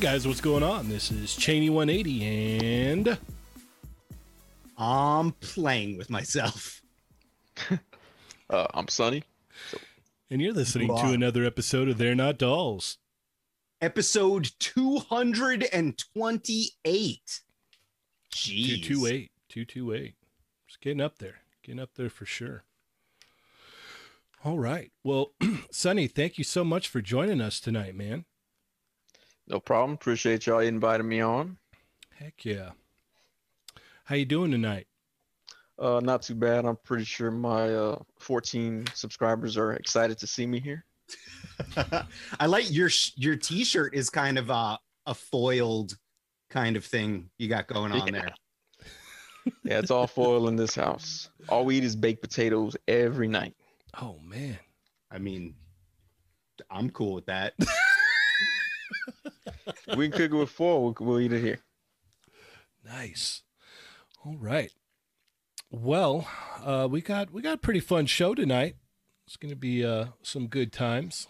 Hey guys, what's going on? This is Cheney 180 and I'm playing with myself. Uh, I'm Sunny. and you're listening to another episode of They're Not Dolls. Episode 228. Jeez. 228. 228. Just getting up there. Getting up there for sure. All right. Well, Sonny, thank you so much for joining us tonight, man. No problem. Appreciate y'all inviting me on. Heck yeah. How you doing tonight? Uh, not too bad. I'm pretty sure my uh 14 subscribers are excited to see me here. I like your your t-shirt is kind of a, a foiled kind of thing you got going on there. Yeah, it's all foil in this house. All we eat is baked potatoes every night. Oh man. I mean, I'm cool with that. We can cook it with four. We'll, we'll eat it here. Nice. All right. Well, uh, we got we got a pretty fun show tonight. It's going to be uh, some good times.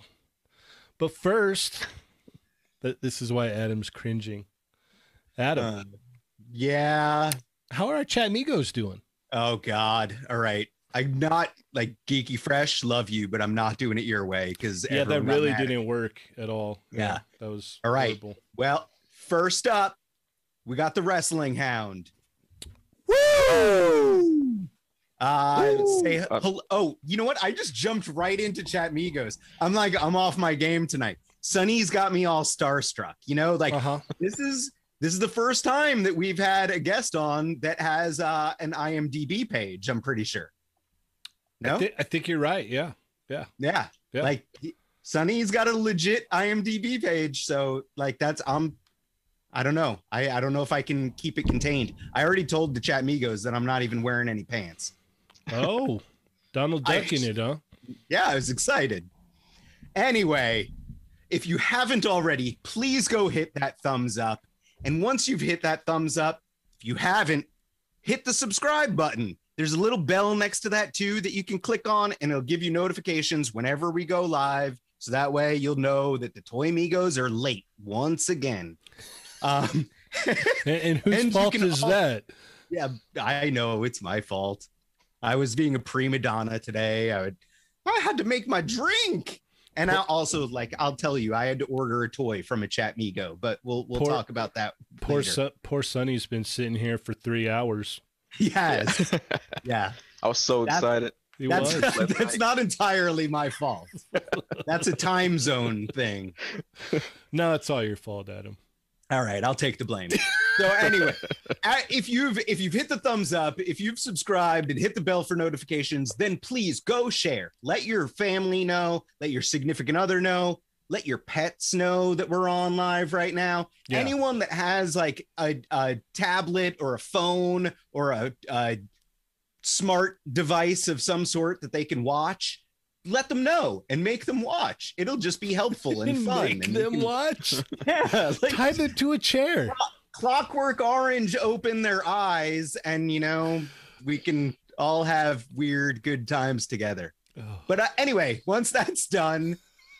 But first, th- this is why Adam's cringing. Adam, Uh, yeah. how are our chat amigos doing? Oh God. All right. I'm not like geeky fresh. Love you, but I'm not doing it your way because yeah, that really didn't work at all. Yeah. that was All right. horrible. Well, first up, we got the wrestling hound. Woo! Uh, Woo! say Uh, hel- oh, you know what? I just jumped right into chat migos. I'm like, I'm off my game tonight. Sunny's got me all starstruck. You know, like Uh huh. this is this is the first time that we've had a guest on that has uh, an IMDb page. I'm pretty sure. No, I, thi- I think you're right. Yeah. yeah, Yeah. like he- Sunny's got a legit IMDb page, so like that's I'm I don't know. I I don't know if I can keep it contained. I already told the chat migos that I'm not even wearing any pants. Oh, Donald Duck in it, huh? Yeah, I was excited. Anyway, if you haven't already, please go hit that thumbs up. And once you've hit that thumbs up, if you haven't, hit the subscribe button. There's a little bell next to that too that you can click on, and it'll give you notifications whenever we go live. So that way you'll know that the Toy Migos are late once again. Um, And, and whose And fault is al- that? yeah, I know it's my fault. I was being a prima donna today. I would, I had to make my drink, and I also like I'll tell you, I had to order a toy from a chat migo, but we'll we'll Poor- talk about that. Poor later. son, poor Sonny's been sitting here for three hours. Yes, yeah, I was so That- excited. He that's was. that's not entirely my fault. That's a time zone thing. No, it's all your fault, Adam. All right, I'll take the blame. So anyway, uh, if you've if you've hit the thumbs up, if you've subscribed and hit the bell for notifications, then please go share. Let your family know, let your significant other know, let your pets know that we're on live right now. Yeah. Anyone that has like a, a tablet or a phone or a, a smart device of some sort that they can watch, let them know and make them watch. It'll just be helpful and fun. Make and them can- watch. yeah, like Tie them to a chair. clockwork orange open their eyes and you know we can all have weird good times together Oh. but uh, anyway once that's done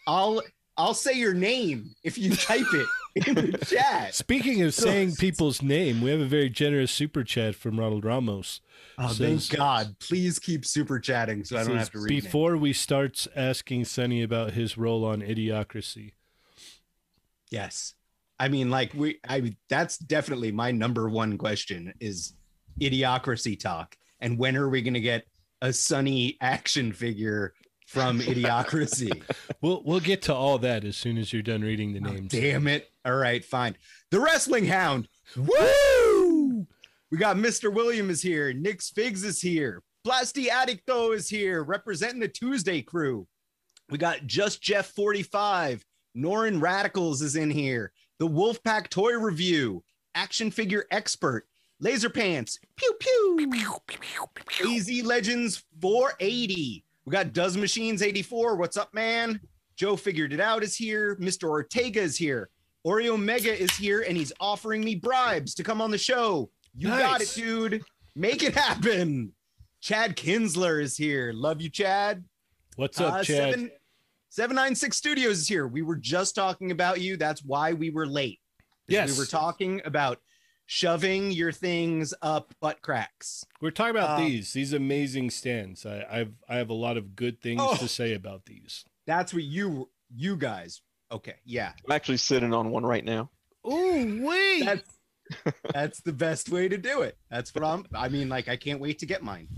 i'll i'll say your name if you type it in the chat Speaking of saying people's name, we have a very generous super chat from Ronald Ramos. oh Says- thank god please keep super chatting so i don't have to read it. Before we start asking Sonny about his role on Idiocracy. yes i mean like we i that's definitely my number one question is idiocracy talk and when are we going to get a sunny action figure from idiocracy We'll we'll get to all that as soon as you're done reading the Oh, names. damn it. All right, fine. The Wrestling Hound. Woo! We got Mr. William is here. Nick's Figs is here. Plasti Addicto is here, representing the Tuesday crew. We got Just Jeff 45. Norin Radicals is in here. The Wolfpack Toy Review. Action Figure Expert. Laser Pants. Pew pew. AZ Legends 480. We got Does Machines 84. What's up, man? Joe figured it out is here. Mr. Ortega is here. Oreo Mega is here and he's offering me bribes to come on the show. You got it, dude. Make it happen. Chad Kinsler is here. Love you, Chad. What's up, Uh, Chad? Seven, 796 Studios is here. We were just talking about you. That's why we were late. Yes. We were talking about shoving your things up butt cracks. We're talking about Um, these these amazing stands. I, I've I have a lot of good things Oh. to say about these. That's what you you guys. Okay, yeah. I'm actually sitting on one right now. Oh wait, That's that's the best way to do it. That's what I'm I mean like I can't wait to get mine.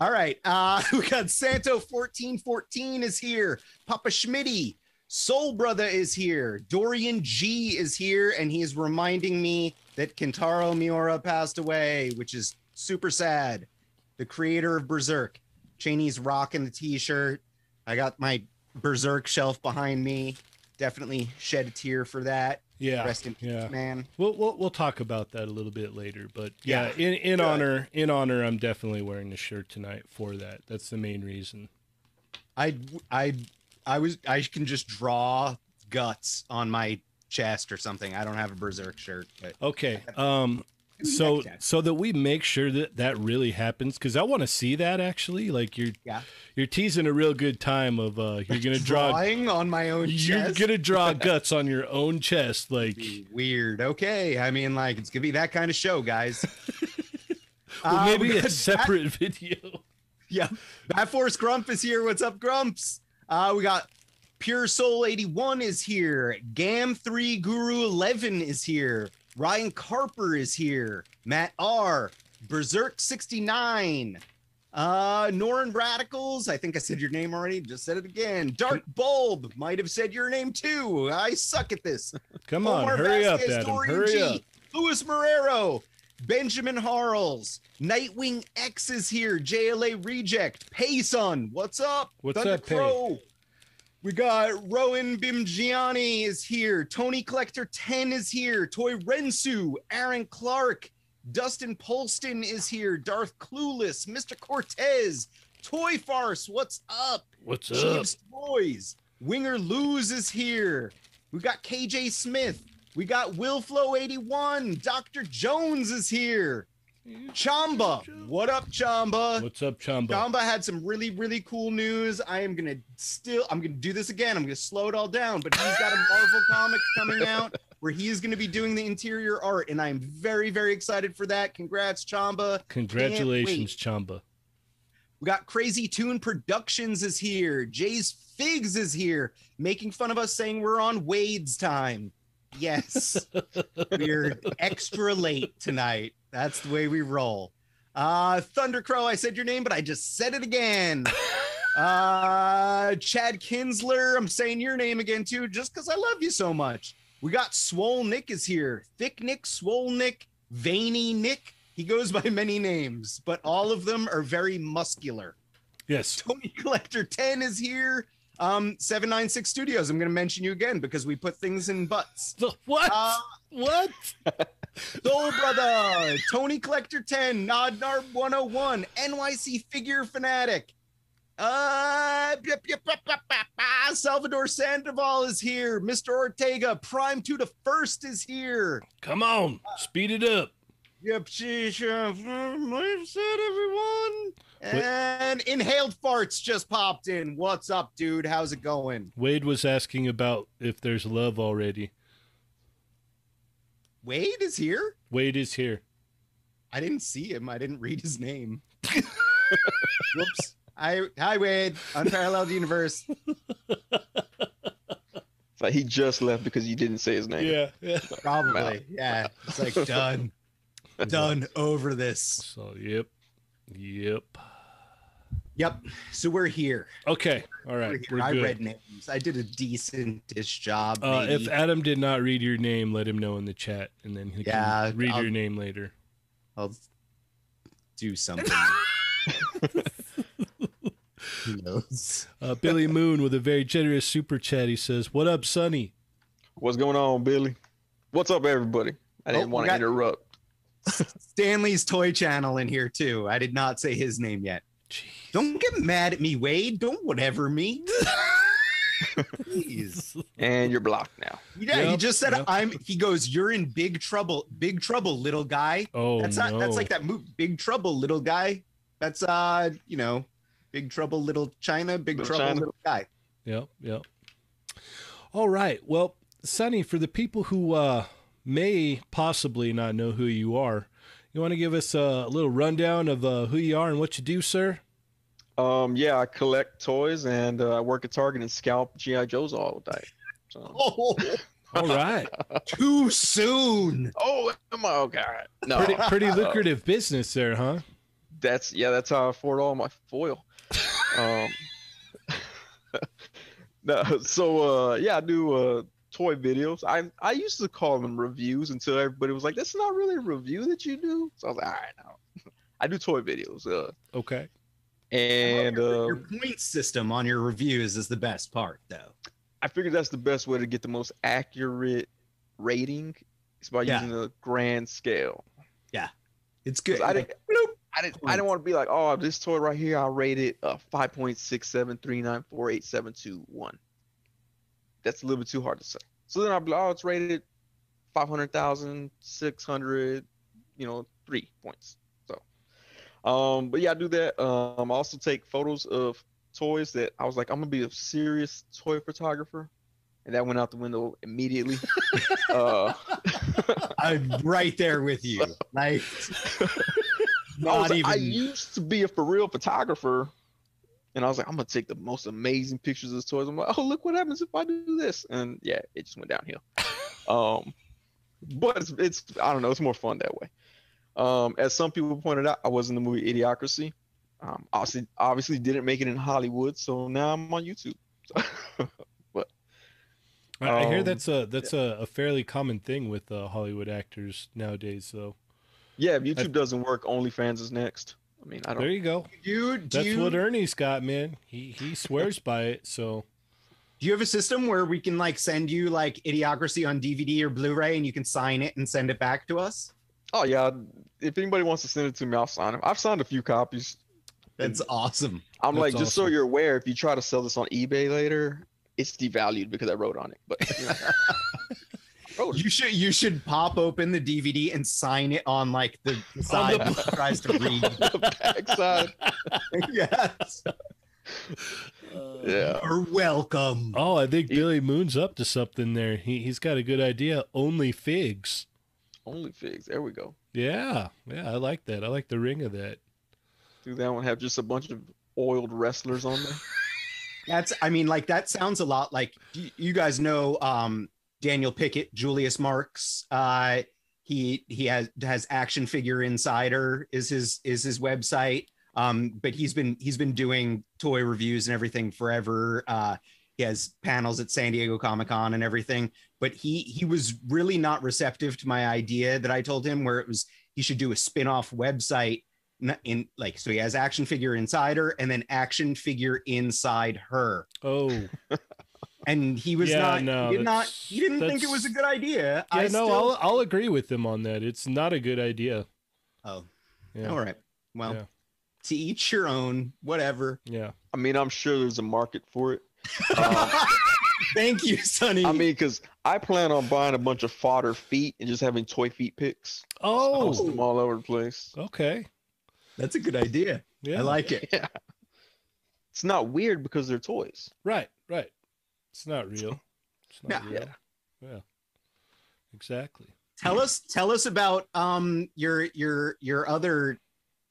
All right. Uh we got Santo 1414 is here. Papa Schmitty, Soul Brother is here. Dorian G is here and he is reminding me that Kentaro Miura passed away, which is super sad. The creator of Berserk. Cheney's rocking the t-shirt. I got my Berserk shelf behind me. Definitely shed a tear for that. yeah, Rest in peace, yeah. man. We'll, we'll we'll talk about that a little bit later, but yeah, Yeah. in in Good. honor in honor, I'm definitely wearing the shirt tonight for that. That's the main reason. I I I was I can just draw guts on my chest or something. I don't have a berserk shirt, but Okay, um, so so that we make sure that that really happens because I want to see that actually. Like you're Yeah. you're teasing a real good time of uh you're gonna draw drawing on my own chest. you're chest. gonna draw guts on your own chest like weird. Okay, I mean, like it's gonna be that kind of show, guys. well, Uh, maybe a separate video. Yeah, Bat Force Grump is here. What's up, Grumps? Uh, we got Pure Soul 81 is here. Gam 3 Guru 11 is here. Ryan Carper is here. Matt R. Berserk 69. Uh, Norin Radicals. I think I said your name already. Just said it again. Dark Bulb might have said your name too. I suck at this. Come on, Omar hurry up, Adam. Dorian Hurry G, up. Luis Marrero, Benjamin Harles, Nightwing X is here. JLA Reject, Payson, what's up? What's Thunder up, Pay? We got Rowan Bimgiani is here. Tony Collector 10 is here. Toy Rensu, Aaron Clark, Dustin Polston is here. Darth Clueless, Mr. Cortez, Toy Farce, what's up? What's up? James Boys. Winger Lose is here. We got KJ Smith. We got Willflow81. Dr. Jones is here. Chamba. What up, Chamba? What's up, Chamba? Chamba had some really, really cool news. I am gonna still I'm gonna do this again. I'm gonna slow it all down, but he's got a Marvel comic coming out where he is gonna be doing the interior art, and I'm very, very excited for that. Congrats, Chamba. Congratulations, Chamba. We got Crazy Tune Productions is here. Jay's Figs is here, making fun of us saying we're on Wade's time. Yes, we're extra late tonight. That's the way we roll. Uh, Thundercrow, I said your name, but I just said it again. Uh, Chad Kinsler, I'm saying your name again too, just because I love you so much. We got Swole Nick is here. Thick Nick, Swole Nick, Veiny Nick. He goes by many names, but all of them are very muscular. Yes. Tony Collector 10 is here. Um, 796 Studios. I'm going to mention you again because we put things in butts. What? Uh, what? Soul Brother, Tony Collector 10, Nod Narb 101, NYC Figure Fanatic. Uh, Salvador Sandoval is here. Mr. Ortega, Prime 2 to First is here. Come on, speed it up. Yep, sheesh, uh, well said, everyone. And Inhaled Farts just popped in. What's up, dude? How's it going? Wade was asking about if there's love already. Wade is here? Wade is here. I didn't see him. I didn't read his name. Whoops. Hi, hi, Wade. Unparalleled universe. It's like he just left because you didn't say his name. Yeah. yeah. Probably. Yeah. It's like done. Done over this. So, yep. Yep. Yep. So we're here. Okay. all right. We're We're I good. read names. I did a decentish job. Uh, if. Adam did not read your name, let him know in the chat, and then he Yeah, can read I'll- your name later. I'll do something. Who knows? Uh, Billy Moon with a very generous super chat. He says, "What up, Sonny?" What's going on, Billy? What's up, everybody? I Oh, didn't we want to got- interrupt. Stanley's toy channel in here too. I did not say his name yet. Don't get mad at me, Wade. Don't whatever me. Please. And you're blocked now. Yeah, he just said yep. I'm he goes, You're in big trouble. Big trouble, little guy. Oh that's no! that's like that movie, Big Trouble, Little Guy. That's uh, you know, Big Trouble, Little China, Big Little Trouble, China. Little Guy. Yep, yep. All right. Well, Sonny, for the people who uh, may possibly not know who you are. You want to give us a little rundown of uh, who you are and what you do, sir? Um, yeah, I collect toys and uh, I work at Target and scalp GI Joes all day. So. Oh, All right. too soon. Oh, am I okay? No, Pretty, pretty Uh, lucrative business there, huh? that's yeah, that's how I afford all my foil. um, no, so uh, yeah, I do uh toy videos. I I used to call them reviews until everybody was like, "That's not really a review that you do." So I was like, "All right, now I do toy videos." Uh, Okay. and your, uh, your point system on your reviews is the best part, though. I figured that's the best way to get the most accurate rating. Is by Yeah. using a grand scale. Yeah, it's good. I didn't- bloop. I didn't. I didn't want to be like, oh, this toy right here, I rate it uh, five point six seven three nine four eight seven two one. That's a little bit too hard to say. So then I'll be like, oh, it's rated five hundred thousand six hundred, you know, three points. So, um, but yeah, I do that. Um, I also take photos of toys that I was like, I'm gonna be a serious toy photographer, and that went out the window immediately. uh, I'm right there with you. Like, I, not was even. I used to be a for real photographer, and I was like, I'm gonna take the most amazing pictures of the toys. I'm like, oh, look what happens if I do this, and yeah, it just went downhill. um, but it's, it's I don't know, it's more fun that way. Um, as some people pointed out, I was in the movie Idiocracy. Um, obviously, obviously didn't make it in Hollywood, so now I'm on YouTube. I, I hear Um, that's a that's a, a fairly common thing with uh, Hollywood actors nowadays. Though. yeah, if YouTube doesn't work, OnlyFans is next. I mean, I There don't. There you go. you, do That's you, what Ernie's got, man. He he swears by it. So do you have a system where we can like send you like Idiocracy on DVD or Blu-ray and you can sign it and send it back to us? Oh yeah, if anybody wants to send it to me, I'll sign them. I've signed a few copies. That's awesome. I'm That's like, just so you're aware, if you try to sell this on eBay later, it's devalued because I wrote on it. But you know, it. You should you should pop open the DVD and sign it on like the, the side the- that tries to read. the backside. yes. Yeah. You're welcome. Oh, I think He- Billy Moon's up to something there. He he's got a good idea. Only figs. Only figs. There we go. Yeah, yeah, I like that. I like the ring of that. Do that one have just a bunch of oiled wrestlers on there? That's I mean like that sounds a lot like you, you guys know um Daniel Pickett, Julius Marx. Uh he he has has Action Figure Insider is his is his website. Um but he's been he's been doing toy reviews and everything forever. Uh he has panels at San Diego Comic-Con and everything, but he he was really not receptive to my idea that I told him where it was he should do a spin-off website in like so he has action figure insider and then action figure inside her Oh, and he was Yeah, not no, he did not he didn't think it was a good idea yeah, I no, still- I'll I'll agree with him on that. It's not a good idea. oh Yeah, all right well Yeah. to each your own whatever yeah. I mean, I'm sure there's a market for it. Thank you sonny I mean, because I plan on buying a bunch of fodder feet and just having toy feet pics. Oh. Post Oh, them all over the place. okay. that's a good idea Yeah, i like it Yeah. It's not weird because they're toys. right, right. It's not real. It's not Yeah. real. Yeah, exactly. tell us tell us about um your your your other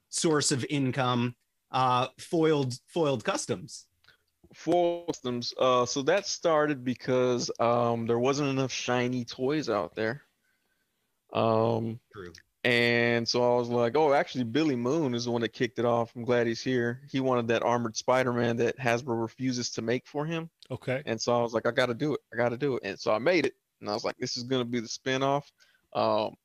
source of income uh foiled foiled customs Foil systems. Uh, so that started because um, there wasn't enough shiny toys out there. Um, True. And so I was like, oh, actually, Billy Moon is the one that kicked it off. I'm glad he's here. He wanted that armored Spider-Man that Hasbro refuses to make for him. Okay. And so I was like, I got to do it. I got to do it. And so I made it. And I was like, this is going to be the spinoff. Um,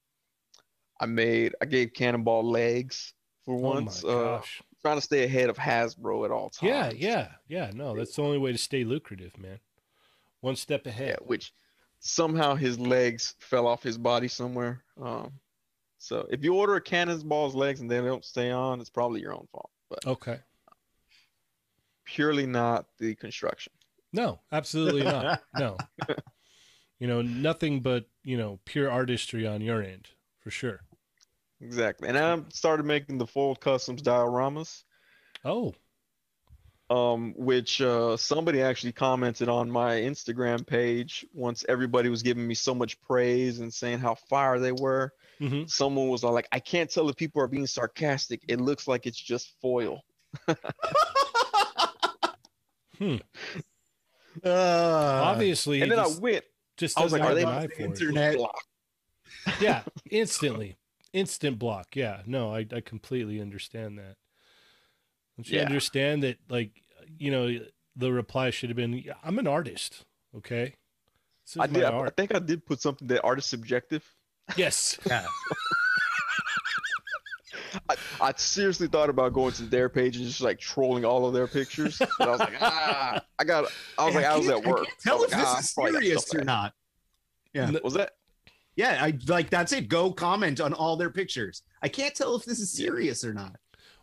I made, I gave Cannonball legs for once. oh my uh, trying to stay ahead of Hasbro at all times. Yeah, yeah, yeah. No, that's the only way to stay lucrative, man. One step Yeah, ahead. which somehow his legs fell off his body somewhere. Um, so if you order a cannonball's legs and they don't stay on, it's probably your own fault. But Okay. purely not the construction. No, absolutely not. No. You know, nothing but, you know, pure artistry on your end, for sure. Exactly. And I started making the full customs dioramas. Oh, um, which uh, somebody actually commented on my Instagram page once everybody was giving me so much praise and saying how fire they were. Hmm Someone was like, I can't tell if people are being sarcastic. It looks like it's just foil. Hmm. Uh, Obviously, and he then I went, just I was like, are they an the internet? block. yeah, instantly, instant block. Yeah, no, I I completely understand that. Don't you Yeah. understand that? Like, you know, the reply should have been, "I'm an artist." Okay, I did. I, I think I did put something that art is subjective. Yes. yeah. I, I seriously thought about going to their page and just like trolling all of their pictures. But I was like, ah, I got. I was Hey, like, I was at work. can't tell I if was like, ah, this is I probably got serious or not. Yeah. Was that? Yeah, I like that's it. Go comment on all their pictures. I can't tell if this is serious or not.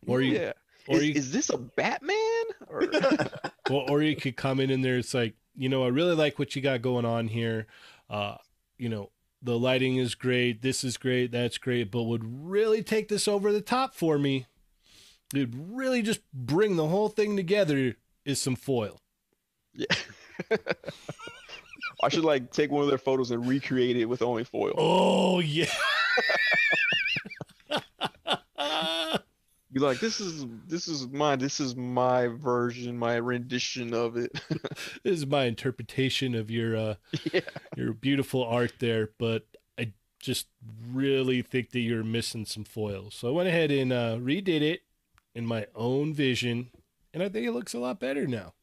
Or you, yeah. or is, you, is this a Batman? Or or, or you could come in and there. It's like, you know, I really like what you got going on here. Uh, you know, the lighting is great. This is great. That's great. But would really take this over the top for me. would really just bring the whole thing together is some foil. yeah. I should like take one of their photos and recreate it with only foil. Oh yeah. Be like, this is this is my this is my version, my rendition of it. this is my interpretation of your uh yeah. your beautiful art there, but I just really think that you're missing some foils. So I went ahead and uh, redid it in my own vision, and I think it looks a lot better now.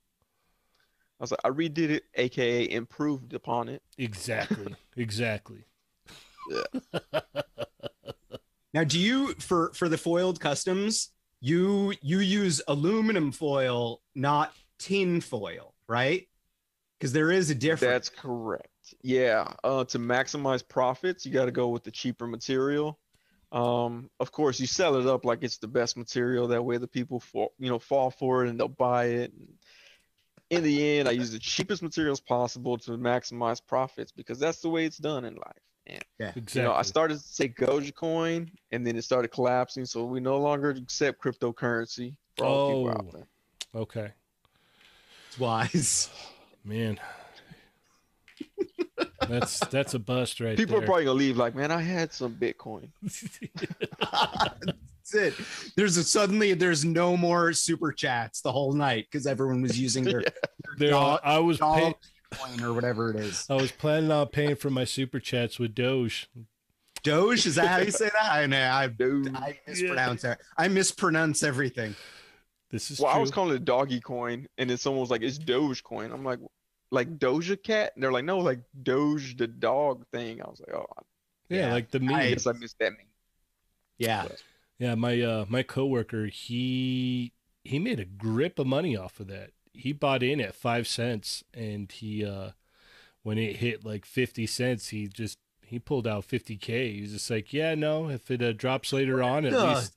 I was like, I redid it, aka improved upon it. Exactly. exactly. Now, do you for for the foiled customs, you you use aluminum foil, not tin foil, right? Because there is a difference. That's correct. Yeah. Uh, to maximize profits, you got to go with the cheaper material. Um, of course, you sell it up like it's the best material. That way, the people fall, you know, fall for it and they'll buy it. In the end, I use the cheapest materials possible to maximize profits because that's the way it's done in life. And Exactly. you know, I started to say Dogecoin, and then it started collapsing. So we no longer accept cryptocurrency for all the out Oh. there. okay. It's wise. Man. That's that's a bust right People are probably gonna leave like, man, I had some Bitcoin. That's it. There's a, suddenly there's no more super chats the whole night because everyone was using their there, uh, dog- I was pay, dog coin or whatever it is. I was planning on paying for my super chats with Doge. Doge, is that how you say that? I know I, Dude. I mispronounce it. I mispronounce everything. This is Well, I was calling it doggy coin, and then someone was like, "It's Dogecoin." I'm like, "Like Doja Cat?" And they're like, "No, like Doge the dog thing." I was like, "Oh, yeah, Yeah, like the meme. I I- guess I missed that meme." Yeah. Yeah, my uh my coworker, he he made a grip of money off of that. He bought in at 5 cents and he uh when it hit like 50 cents, he just he pulled out 50k. He's just like, "Yeah, no, if it uh, drops later on, at Duh. least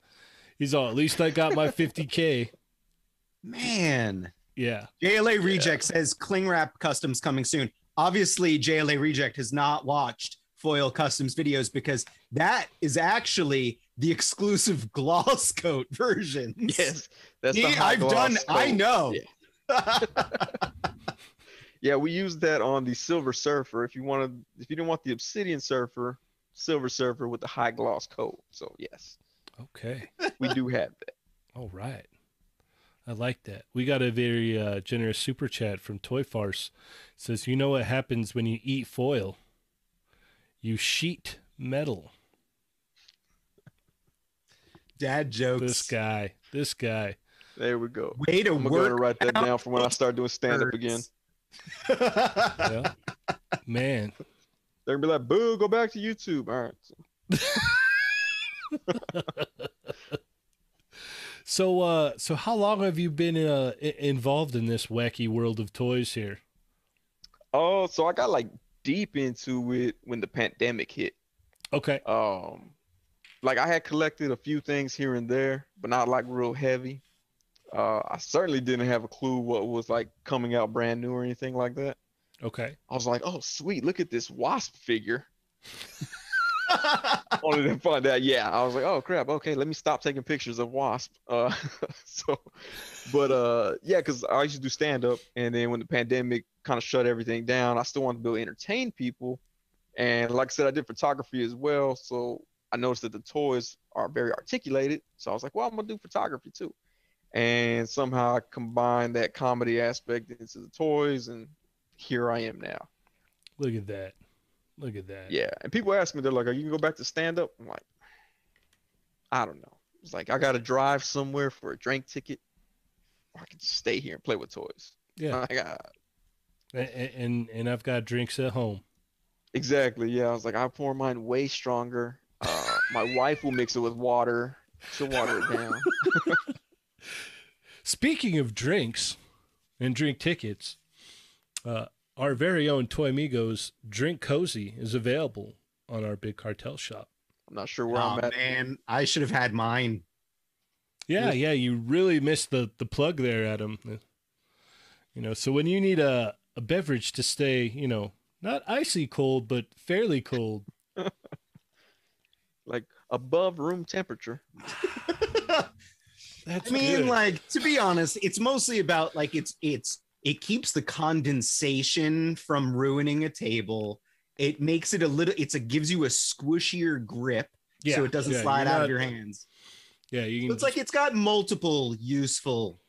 He's all, at least I got my 50k." Man. Yeah. JLA Reject says Cling Wrap Customs coming soon. Obviously, JLA Reject has not watched Foil Customs videos because that is actually the exclusive gloss coat version. Yes, that's See, the high I've gloss done, I know. Yeah, we used that on the Silver Surfer. If you wanted, if you didn't want the Obsidian Surfer, Silver Surfer with the high gloss coat. So yes, Okay. we do have that. All right. I like that. We got a very uh, generous super chat from Toy Farce. It says, "You know what happens when you eat foil? You sheet metal." Dad jokes. This guy. This guy. There we go. Way to I'm gonna go write that down for when I start doing stand up again. Yeah. Man. They're gonna be like, "Boo, go back to YouTube." All right. So uh so how long have you been uh involved in this wacky world of toys here? Oh, so I got like deep into it when the pandemic hit. Okay. Um, like I had collected a few things here and there, but not like real heavy. Uh, I certainly didn't have a clue what was like coming out brand new or anything like that. Okay. I was like, oh sweet, look at this wasp figure. Only to find out, yeah, I was like, oh crap, okay, let me stop taking pictures of Wasp. Uh, so, but uh, yeah, because I used to do stand up, and then when the pandemic kind of shut everything down, I still wanted to be able to entertain people, and like I said, I did photography as well. So I noticed that the toys are very articulated, so I was like, well, I'm gonna do photography too, and somehow I combined that comedy aspect into the toys, and here I am now. Look at that. Look at that. Yeah, and people ask me, they're like, "Are you gonna go back to stand up?" I'm like, I don't know. It's like I gotta drive somewhere for a drink ticket, or I can just stay here and play with toys. Yeah. Like, uh, And, and and I've got drinks at home. exactly. Yeah, I was like, I pour mine way stronger. Uh, my wife will mix it with water. She'll water it down. Speaking of drinks and drink tickets, uh, our very own Toy Migos Drink Cozy is available on our Big Cartel shop. I'm not sure where oh I'm at. man, I should have had mine. Yeah, yeah, you really missed the the plug there, Adam. Uh, You know, so when you need a a beverage to stay, you know, not icy cold but fairly cold. Like above room temperature. That's I mean, good. like to be honest, it's mostly about like it's it's it keeps the condensation from ruining a table. It makes it a little. It's a gives you a squishier grip, yeah, so it doesn't yeah, slide out not- of your hands. Yeah, you can. So it's like it's got multiple useful.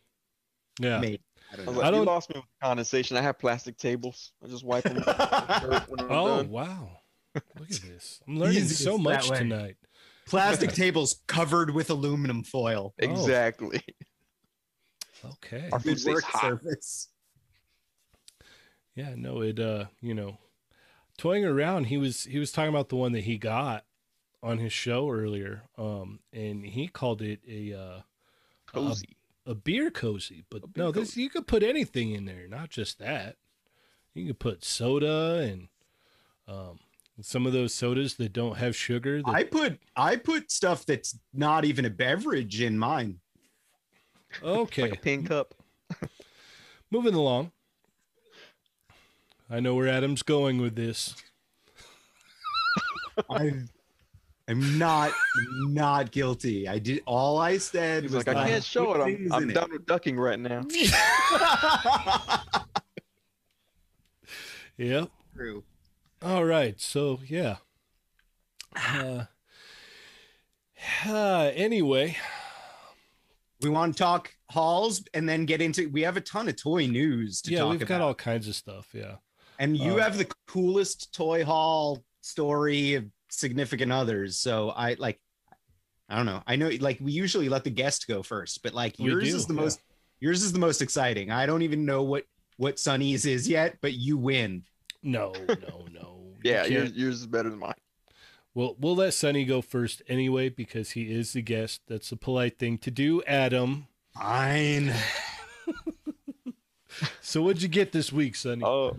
yeah. Made. I don't I was know. I you don't- lost me with condensation. I have plastic tables. I just wipe them. when I'm Oh done. wow! Look at this. I'm learning Easiest so much tonight. Plastic tables covered with aluminum foil. Oh. Exactly. Okay. Our food Good work hot. surface. Yeah, no, it uh, you know, toying around, he was he was talking about the one that he got on his show earlier. Um, and he called it a uh Cozy. a beer cozy. But beer no, this cozy. you could put anything in there, not just that. You could put soda and um some of those sodas that don't have sugar. That, I put I put stuff that's not even a beverage in mine. okay, Like a pin cup. moving along. I know where Adam's going with this. I am not not guilty. I did all I said He's was like, I can't show it. I'm, I'm in it. done with ducking right now. Yep. True. All right. So yeah. Uh, uh, anyway, We want to talk halls and then get into. We have a ton of toy news to yeah, we've about, got all kinds of stuff. Yeah. and you uh, have the coolest toy hall story of significant others. So I like. I don't know. I know, like we usually let the guest go first, but like yours do, is the yeah. most. Yours is the most exciting. I don't even know what what Sunny's is yet, but you win. No, no, Yeah, can't- yours, yours is better than mine. Well, we'll let Sonny go first anyway because he is the guest. That's a polite thing to do, Adam. Fine. So what'd you get this week, Sonny? Uh,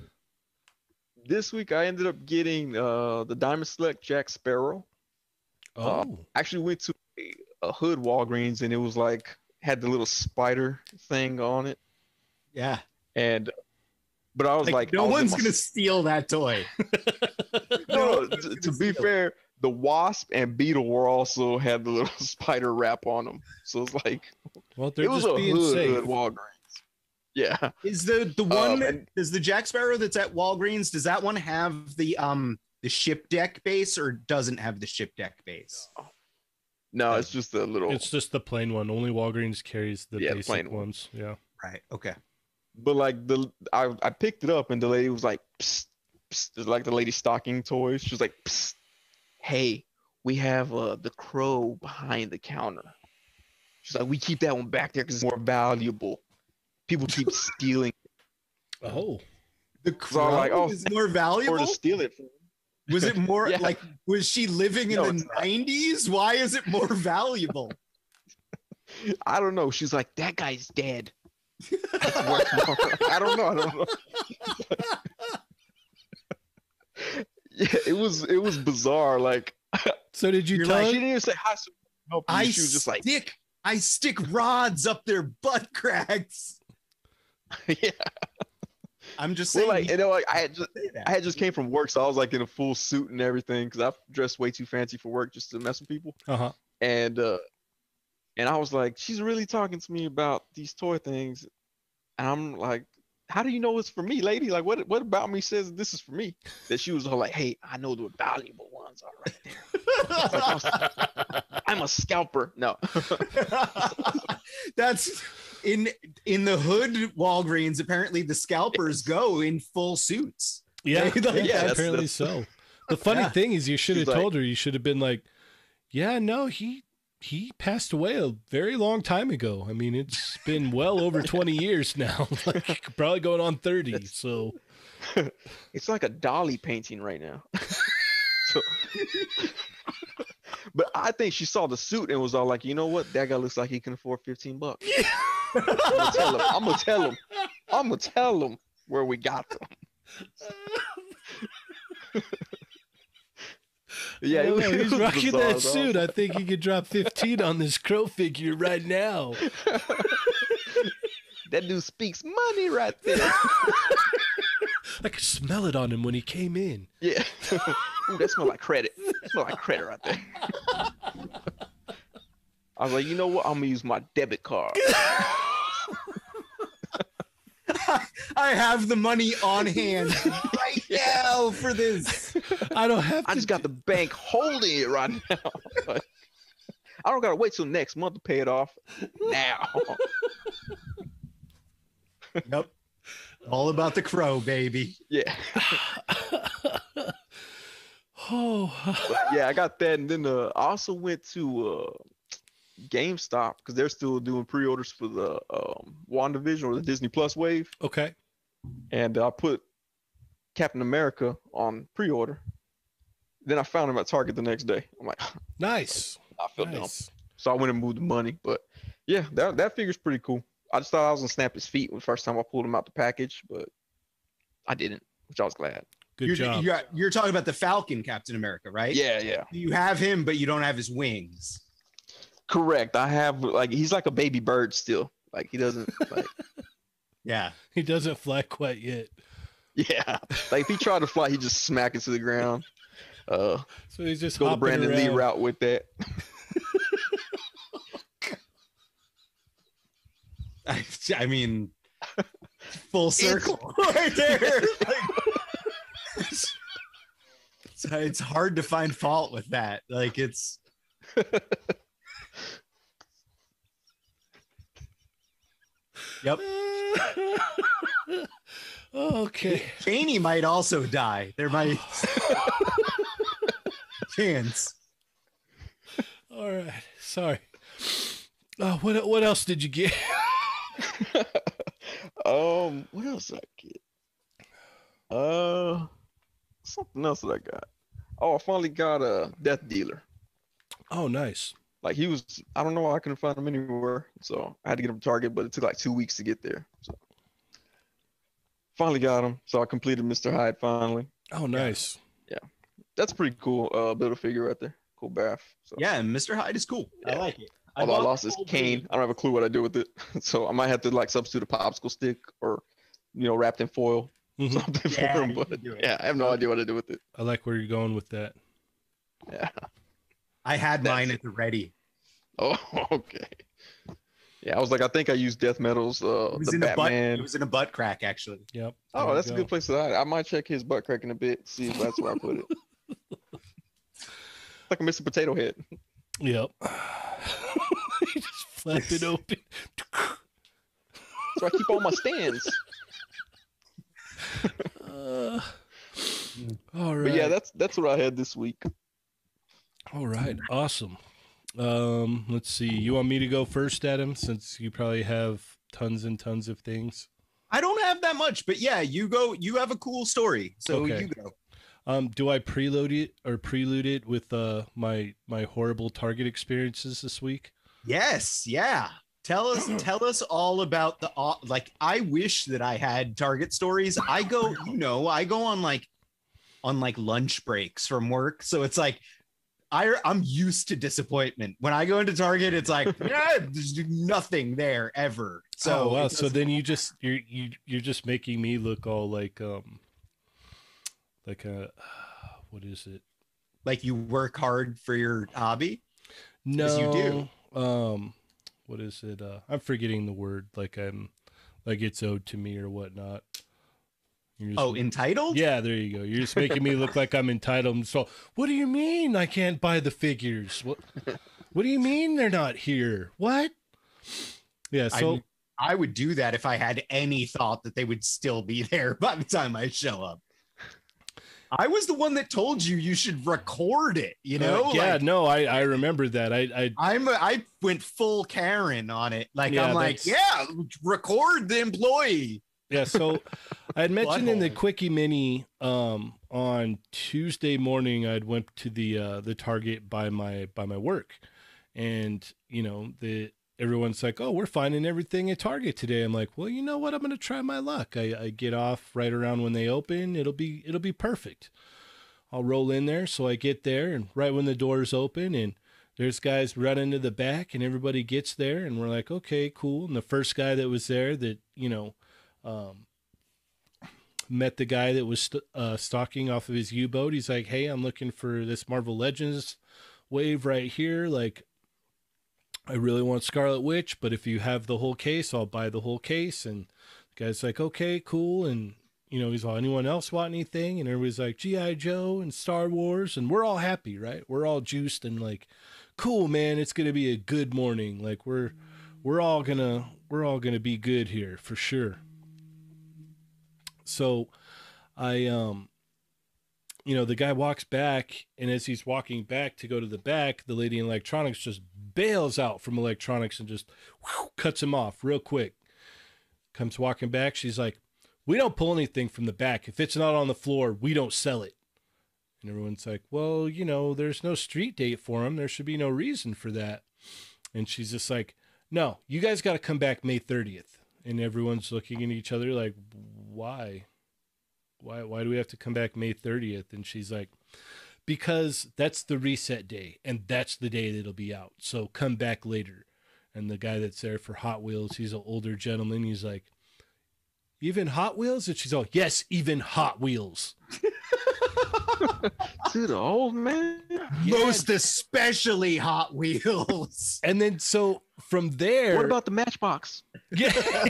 this week I ended up getting uh, the Diamond Select Jack Sparrow. oh, Actually went to a, a hood Walgreens and it was like had the little spider thing on it. Yeah. And but I was Like, like, no was one's gonna steal that toy. No, one's to, gonna be steal. fair, the wasp and beetle were also had the little spider wrap on them. So it's like well, they're it was just a being hood, safe. hood Walgreens. Yeah, Is the the one Um, that and- does the Jack Sparrow that's at Walgreens? Does that one have the um the ship deck base or doesn't have the ship deck base? no, it's just a little. It's just the plain one. Only Walgreens carries the Yeah, basic plain one. ones. Yeah. Right. Okay. But like the I I picked it up and the lady was like, psst, psst, it's like the lady stocking toys. She was like, psst, hey, we have uh the crow behind the counter. She's like, we keep that one back there because it's more valuable. People keep stealing Oh, The crow I'm like, oh, is more valuable. or valuable. to steal it. From. Was it more Yeah. like was she living in the nineties? Why is it more valuable? I don't know. She's like, that guy's dead. It's worth more. I don't know. I don't know. yeah, it was it was bizarre. Like, so did you tell like she didn't even say hi. So you. I she was just like, stick I stick rods up their butt cracks. yeah. I'm just Well, saying. like, you know, like I had just. I had just came from work, so I was like in a full suit and everything because I dressed way too fancy for work just to mess with people. Uh huh. And uh, and I was like, she's really talking to me about these toy things, and I'm like, how do you know it's for me, lady? Like, what what about me says this is for me? That she was all like, hey, I know the valuable ones are right there. I'm a scalper. No, That's in in the hood Walgreens. Apparently, the scalpers go in full suits. Yeah, Like, yeah, that's- apparently that's- so. The funny Yeah. thing is, you should have She's like- told her. You should have been like, "Yeah, no, he he passed away a very long time ago. I mean, it's been well over twenty years now, like probably going on thirty. So it's like a dolly painting right now. so, but I think she saw the suit and was all like, you know what? That guy looks like he can afford 15 bucks. I'm gonna tell him. I'm gonna tell him. I'm gonna tell him where we got them. Yeah, know, was- it he's was rocking bizarre, that though. suit. I think he could drop fifteen on this crow figure right now. that dude speaks money right there. I could smell it on him when he came in. Yeah. Ooh, that smell like credit. That smell like credit right there. I was like, you know what? I'm gonna use my debit card. I have the money on hand right now for this. I don't have to. I just got the bank holding it right now. Like, I don't gotta wait till next month to pay it off. Now. Yep. All about the crow, baby. Yeah. oh, Yeah, I got that. And then uh, I also went to uh, GameStop because they're still doing pre-orders for the um, WandaVision or the Disney Plus wave. okay. And I put Captain America on pre-order. Then I found him at Target the next day. I'm like, Nice. I feel dumb. So I went and moved the money. But yeah, that that figure's pretty cool. I just thought I was gonna snap his feet the first time I pulled him out the package, but I didn't, which I was glad. Good you're, job. You're, you're talking about the Falcon Captain America, right? Yeah, yeah. You have him, but you don't have his wings. Correct. I have like he's like a baby bird still. Like he doesn't like Yeah. He doesn't fly quite yet. yeah. Like if he tried to fly, he just smack into the ground. Uh So he's just go the Brandon Lee route with that. I, I mean, full circle right there. Like, it's, it's hard to find fault with that. Like it's. Yep. okay. Janie might also die. There might chance. All right. Sorry. Oh, what what else did you get? um what else did I get? Uh something else that I got. Oh, I finally got a death dealer. Oh, nice. Like he was, I don't know why I couldn't find him anywhere, so I had to get him to Target, but it took like two weeks to get there. So finally got him. So I completed Mr. Hyde finally. Oh, nice. That's pretty cool. Uh, little figure right there. Cool bath. So, Yeah, Mr. Hyde is cool. I like it. Although I bought lost the his cane, thing. I don't have a clue what I do with it. so I might have to like substitute a popsicle stick or, you know, wrapped in foil Mhm. something Yeah, for him. But can do it. yeah, I have no idea what to do with it. I like where you're going with that. Yeah. I had That's mine it. at the ready. Oh, okay. Yeah, I was like, I think I used Death Metal's uh, It was the in a butt. Batman. It was in a butt crack, actually. Yep. Oh, There that's you a go. good place to hide. I might check his butt crack in a bit, see if that's where I put it. like a Mr. Potato Head. Yep. you just flap it open. So I keep all my stands. Uh, all right. But yeah, that's that's what I had this week. All right, awesome. Um, let's see. You want me to go first, Adam, since you probably have tons and tons of things. I don't have that much, but yeah, you go. You have a cool story, so Okay. you go. Um, do I preload it or prelude it with uh my my horrible Target experiences this week? Yes, yeah. Tell us, tell us all about the like. I wish that I had Target stories. I go, you know, I go on like, on like lunch breaks from work, so it's like, I I'm used to disappointment. When I go into Target, it's like yeah, there's nothing there ever. So oh, wow. So then you just you're you you're just making me look all like um like a what is it? like you work hard for your hobby. No, you do. Um, what is it? Uh, I'm forgetting the word. Like I'm, like it's owed to me or whatnot. Just- Oh, entitled? yeah. There you go. You're just making me look like I'm entitled. So, what do you mean I can't buy the figures? What? What do you mean they're not here? What? Yeah. So I, I would do that if I had any thought that they would still be there by the time I show up. I was the one that told you you should record it. You know, uh, yeah. Like, no, I I remember that. I I I'm a, I went full Karen on it. Like Yeah, I'm like, yeah, record the employee. Yeah, so I had mentioned in the quickie mini um, on Tuesday morning I'd went to the uh, the Target by my by my work, and you know the everyone's like, oh, we're finding everything at Target today. I'm like, well, you know what? I'm gonna try my luck. I, I get off right around when they open. It'll be it'll be perfect. I'll roll in there. So I get there, and right when the doors open, and there's guys running to the back, and everybody gets there, and we're like, okay, cool. And the first guy that was there that you know um, met the guy that was st- uh, stalking off of his U-boat. He's like, "Hey, I'm looking for this Marvel Legends wave right here. Like, I really want Scarlet Witch, but if you have the whole case, I'll buy the whole case." And the guy's like, "Okay, cool." And you know, he's all, "Anyone else want anything?" And everybody's like, "GI Joe and Star Wars," and we're all happy, right? We're all juiced and like, "Cool, man! It's gonna be a good morning. Like, we're we're all gonna we're all gonna be good here for sure." so i um you know the guy walks back and as he's walking back to go to the back the lady in electronics just bails out from electronics and just whew, cuts him off real quick. Comes walking back. She's like we don't pull anything from the back. If it's not on the floor we don't sell it. And everyone's like well you know there's no street date for him. There should be no reason for that. And she's just like no you guys got to come back may 30th and everyone's looking at each other like why? Why why do we have to come back may 30th and she's like because that's the reset day and that's the day that it'll be out so come back later and the guy that's there for hot wheels he's an older gentleman he's like even hot wheels and she's all yes even hot wheels To the old man. Most especially Hot Wheels. and then so from there What about the Matchbox? Yeah.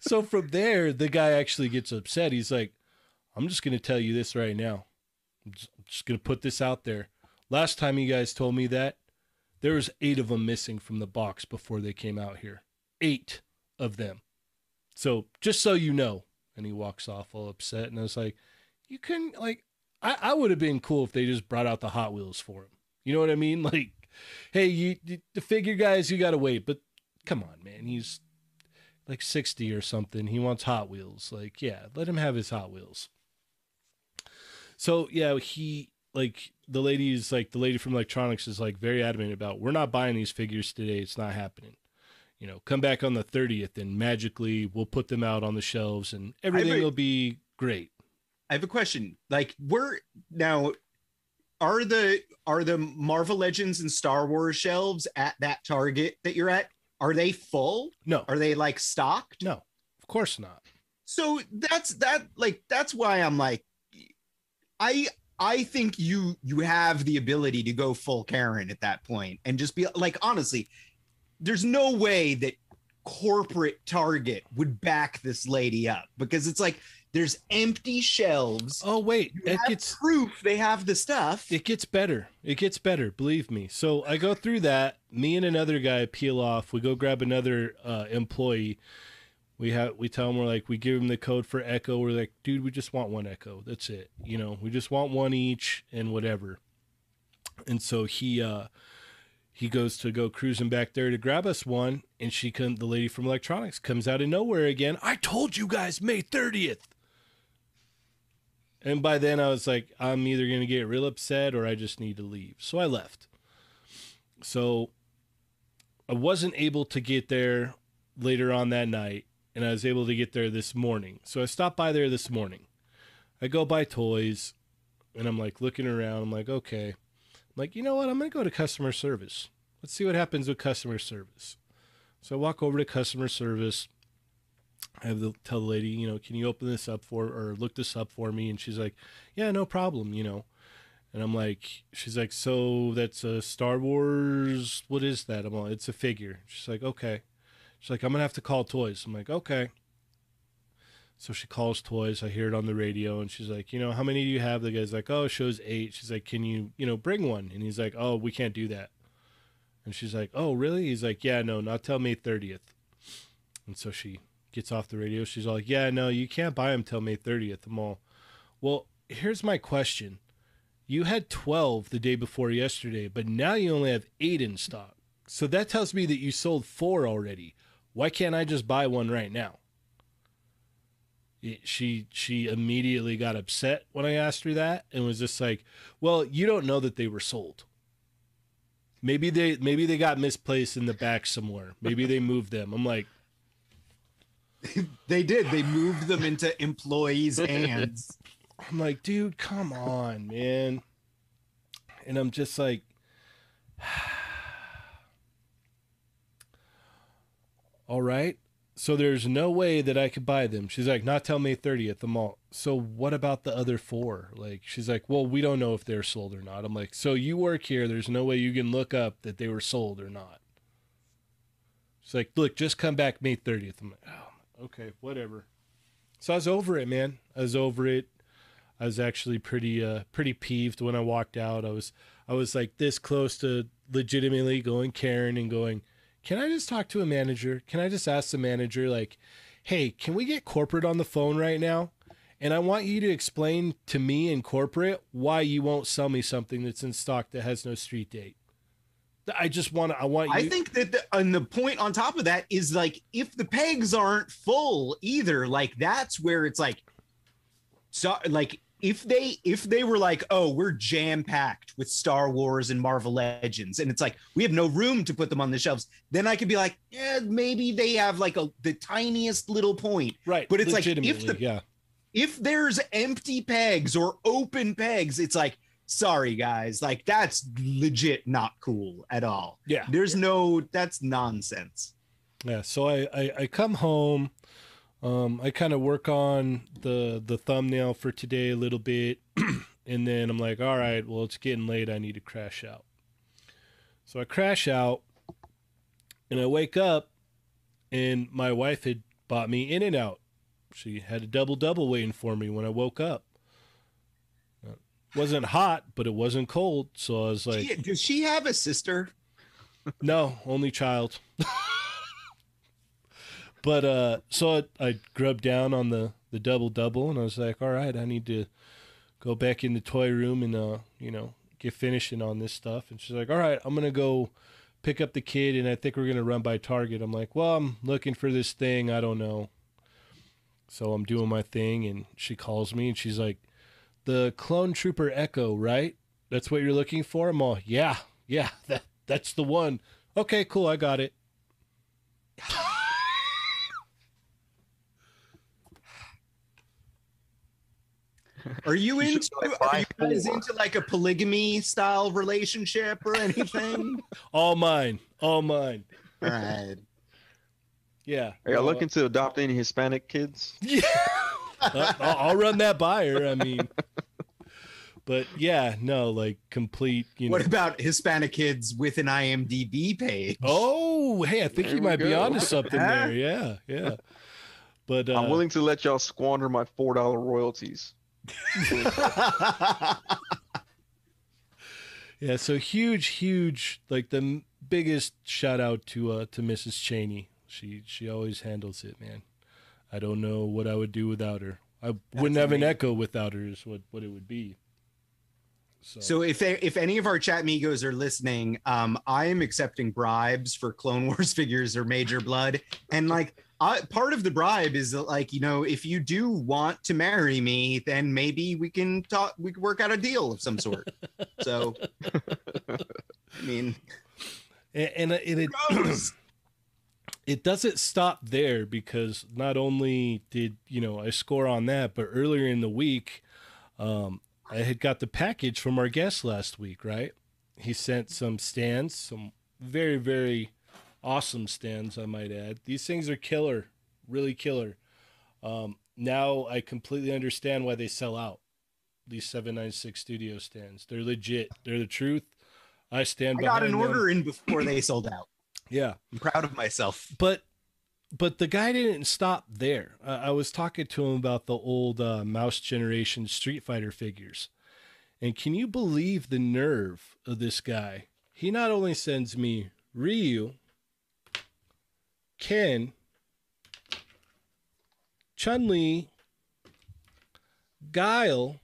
so from there, the guy actually gets upset. He's like, I'm just going to tell you this right now. I'm just, going to put this out there. Last time you guys told me that, there was eight of them missing from the box before they came out here. Eight of them. So just so you know. And he walks off all upset. And I was like, you couldn't, like, I, I would have been cool if they just brought out the Hot Wheels for him. You know what I mean? Like, hey, you the figure guys, you got to wait. But come on, man. He's like 60 or something. He wants Hot Wheels. Like, yeah, let him have his Hot Wheels. So, yeah, he like the lady is like the lady from electronics is like very adamant about we're not buying these figures today. It's not happening. You know, come back on the 30th and magically we'll put them out on the shelves and everything re- will be great. I have a question. Like, we're now are the are the Marvel Legends and Star Wars shelves at that Target that you're at? Are they full? No, Are they like stocked? no, of course not. So that's that like that's why I'm like I I think you you have the ability to go full Karen at that point and just be like honestly there's no way that corporate Target would back this lady up because it's like there's empty shelves. Oh, wait, You it gets proof they have the stuff. It gets better. It gets better, believe me. So I go through that. Me and another guy peel off. We go grab another uh, employee. We have we tell him we're like we give him the code for Echo. We're like, dude, we just want one Echo. That's it. You know, we just want one each and whatever. And so he uh he goes to go cruising back there to grab us one, and she come the lady from electronics comes out of nowhere again. I told you guys May thirtieth. And by then I was like, I'm either going to get real upset or I just need to leave. So I left. So I wasn't able to get there later on that night, and I was able to get there this morning. So I stopped by there this morning. I go buy toys. and I'm like looking around. I'm like, okay. I'm like, you know what? I'm gonna go to customer service. Let's see what happens with customer service. So I walk over to customer service. I have to tell the lady, you know, can you open this up for or look this up for me? And she's like, yeah, no problem, you know. And I'm like, she's like, so that's a Star Wars. What is that? I'm like, it's a figure. She's like, okay. She's like, I'm gonna have to call Toys. I'm like, okay. So she calls Toys. I hear it on the radio, and she's like, you know, how many do you have? The guy's like, oh, shows eight. She's like, can you, you know, bring one? And he's like, oh, we can't do that. And she's like, oh, really? He's like, yeah, no, not till May 30th. And so she gets off the radio. She's like, yeah, no, you can't buy them till May 30th. I'm all, well, here's my question. You had 12 the day before yesterday, but now you only have eight in stock. So that tells me that you sold four already. Why can't I just buy one right now? She she immediately got upset when I asked her that and was just like, "Well, you don't know that they were sold. Maybe they maybe they got misplaced in the back somewhere. Maybe they moved them." I'm like, They did. They moved them into employees' hands. I'm like, dude, come on, man. And I'm just like, all right. So there's no way that I could buy them. She's like, not till May 30th, the mall. So what about the other four? Like, she's like, well, we don't know if they're sold or not. I'm like, so you work here. There's no way you can look up that they were sold or not. She's like, look, just come back May 30th. I'm like, oh, okay, whatever. So I was over it, man. I was over it. I was actually pretty uh pretty peeved when I walked out. I was I was like this close to legitimately going Karen and going, "Can I just talk to a manager? Can I just ask the manager like, "Hey, can we get corporate on the phone right now?" And I want you to explain to me in corporate why you won't sell me something that's in stock that has no street date. I just want to I want you I think that the, and the point on top of that is like if the pegs aren't full either, like that's where it's like, so like if they if they were like, oh, we're jam packed with Star Wars and Marvel Legends, and it's like we have no room to put them on the shelves, then I could be like, yeah, maybe they have like a the tiniest little point. right, but it's like, if the- yeah. If there's empty pegs or open pegs, it's like, sorry guys, like that's legit not cool at all. Yeah. There's no that's nonsense. Yeah, so I, I, I come home, um, I kind of work on the the thumbnail for today a little bit, and then I'm like, all right, well it's getting late, I need to crash out. So I crash out, and I wake up, and my wife had bought me In and Out. She had a double double waiting for me when I woke up. Uh, wasn't hot, but it wasn't cold, so I was like, does she have a sister? no, only child. but uh so I, I grubbed down on the the double double and I was like, all right, I need to go back in the toy room and uh, you know, get finishing on this stuff. And she's like, All right, I'm gonna go pick up the kid and I think we're gonna run by Target. I'm like, Well, I'm looking for this thing, I don't know. So I'm doing my thing and she calls me and she's like, The clone trooper echo, right? That's what you're looking for? I'm all, yeah, yeah, that that's the one. Okay, cool, I got it. Are you You into like are you guys into like a polygamy style relationship or anything? All mine, all mine. All right. Yeah. Are y'all No, looking to adopt any Hispanic kids? Yeah. Uh, I'll, I'll run that by her. I mean, but yeah, no, like complete. You know. What about Hispanic kids with an IMDb page? Oh, hey, I think There you we might be go. onto something there. Yeah, yeah. But uh, I'm willing to let y'all squander my four dollar royalties. yeah. So huge, huge. Like the biggest shout out to uh to Mrs. Cheney. She she always handles it, man. I don't know what I would do without her. I wouldn't have an echo without her. Is what what it would be. So, So if if any of our chat migos are listening, um, I am accepting bribes for Clone Wars figures or Major Bludd, and like I, part of the bribe is that, like you know if you do want to marry me, then maybe we can talk, we can work out a deal of some sort. So, I mean, and, and it, it it doesn't stop there because not only did you know I score on that, but earlier in the week, um, I had got the package from our guest last week, right? He sent some stands, some very, very awesome stands, I might add. These things are killer, really killer. Um, now I completely understand why they sell out. These 796 studio stands. They're legit. They're the truth. I stand I got an them. order in before they sold out. Yeah. I'm proud of myself. but but the guy didn't stop there. Uh, I was talking to him about the old uh, Mouse Generation Street Fighter figures, and can you believe the nerve of this guy? He not only sends me Ryu, Ken, Chun Li, Guile,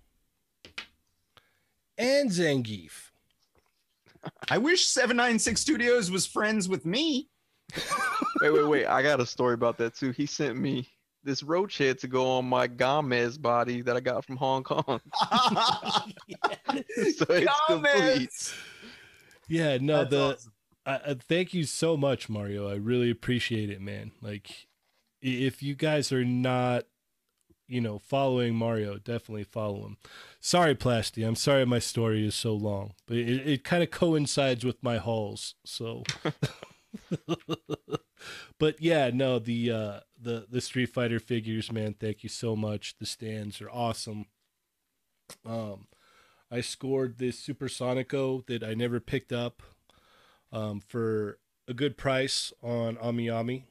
and Zangief. I wish 796 Studios was friends with me. Wait, wait, wait. I got a story about that too. He sent me this roach head to go on my Gomez body that I got from Hong Kong. so it's complete. Yeah, no, That's the awesome. I, I thank you so much, Mario. I really appreciate it, man. Like, if you guys are not, you know, following Mario, definitely follow him. Sorry, Plasty. I'm sorry my story is so long, but it, it kind of coincides with my hauls. So, but yeah, no, the uh, the the Street Fighter figures, man. Thank you so much. The stands are awesome. Um, I scored this Super Supersonico that I never picked up um, for a good price on AmiAmi.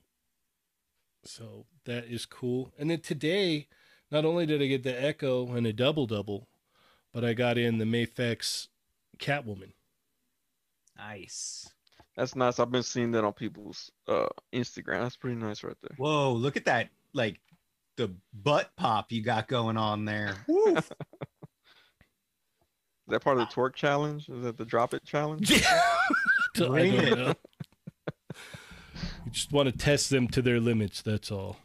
So that is cool. And then today, not only did I get the Echo and a double double, but I got in the Mafex Catwoman. Nice. That's nice. I've been seeing that on people's uh Instagram. That's pretty nice right there. Whoa, look at that. Like the butt pop you got going on there. Woo. Is that part of the twerk challenge? Is that the drop it challenge? I don't it. know. you just want to test them to their limits. That's all.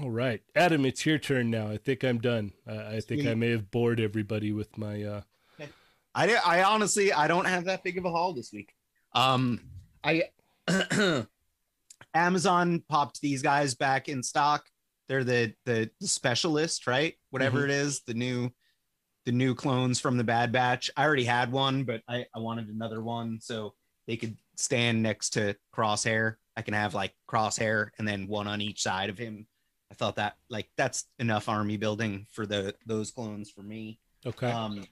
All right, Adam, it's your turn now. I think I'm done. I, I think I may have bored everybody with my. uh I, I honestly I don't have that big of a haul this week. Um, I Amazon popped these guys back in stock. They're the the, the specialist, right? Whatever it is, the new the new clones from the Bad Batch. I already had one, but I, I wanted another one so they could stand next to Crosshair. I can have like Crosshair and then one on each side of him. I thought that like that's enough army building for the those clones for me. Okay. Um,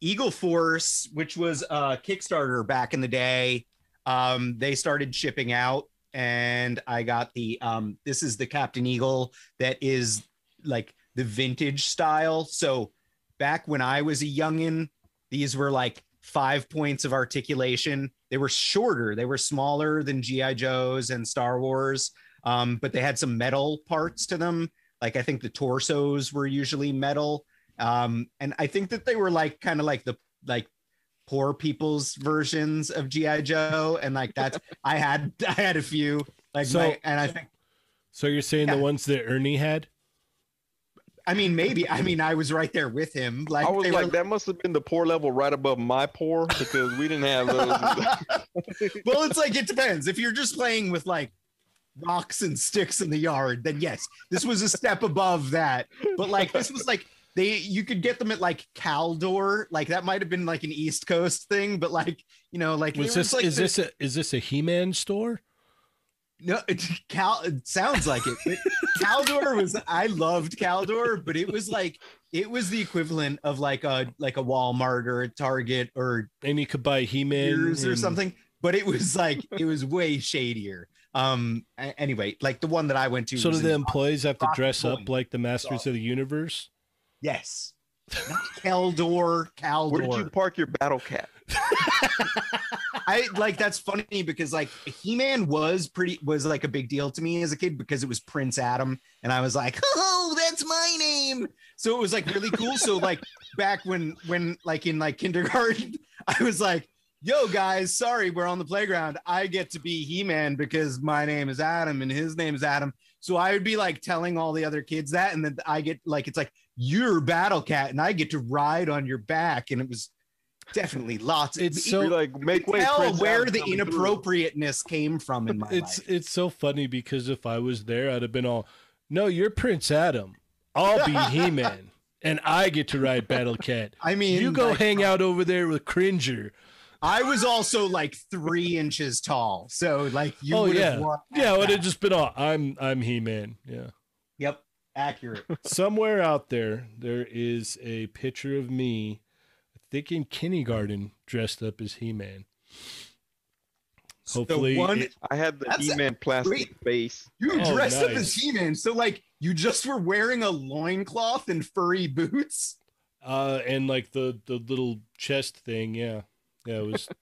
Eagle Force, which was a Kickstarter back in the day, um, they started shipping out, and I got the um, this is the Captain Eagle that is like the vintage style. So back when I was a youngin, these were like five points of articulation. They were shorter, they were smaller than GI Joes and Star Wars, um, but they had some metal parts to them. Like I think the torsos were usually metal um and i think that they were like kind of like the like poor people's versions of gi joe and like that's i had i had a few like So- my, and i think So you're saying Yeah. the ones that Ernie had? I mean maybe i mean i was right there with him like I was like, were that must have been the poor level right above my poor because we didn't have those. well it's like it depends if you're just playing with like rocks and sticks in the yard then yes this was a step above that but like this was like they you could get them at like caldor like that might have been like an east coast thing but like you know like Was this like, is the- this a is this a He-Man store? No, it, Cal. It sounds like it. Caldor was. I loved Caldor, but it was like it was the equivalent of like a like a Walmart or a Target or And you could buy He-Man Sears or and- something. But it was like it was way shadier. Um. Anyway, like the one that I went to. So do the employees have to dress up like the Masters of the Universe? yes. Not Caldor. Caldor. Where did you park your battle cat? I like that's funny because like He-Man was pretty was like a big deal to me as a kid because it was Prince Adam and I was like, "Oh, that's my name." So it was like really cool. So like back when when like in like kindergarten, I was like, "Yo guys, sorry, we're on the playground. I get to be He-Man because my name is Adam and his name is Adam." So I would be like telling all the other kids that and then I get like it's like you're Battle Cat and I get to ride on your back and it was definitely lots It's so- You're like, make way. tell where the coming through." inappropriateness came from in my It's life. it's so funny because if I was there, I'd have been all, "No, you're Prince Adam. I'll be He-Man." and I get to ride Battle Cat. I mean, you go like, hang out over there with Cringer. I was also like three inches tall, so like you Oh, would yeah. have won. Yeah, it would have just been all. I'm I'm He Man. Yeah. Yep, accurate. Somewhere out there, there is a picture of me, I think in kindergarten, dressed up as He Man. Hopefully, the one it- I had the That's a- E-Man plastic wait. base. you Oh, dressed up as He-Man, so like you just were wearing a loincloth and furry boots. uh, and like the the little chest thing. Yeah, yeah, it was.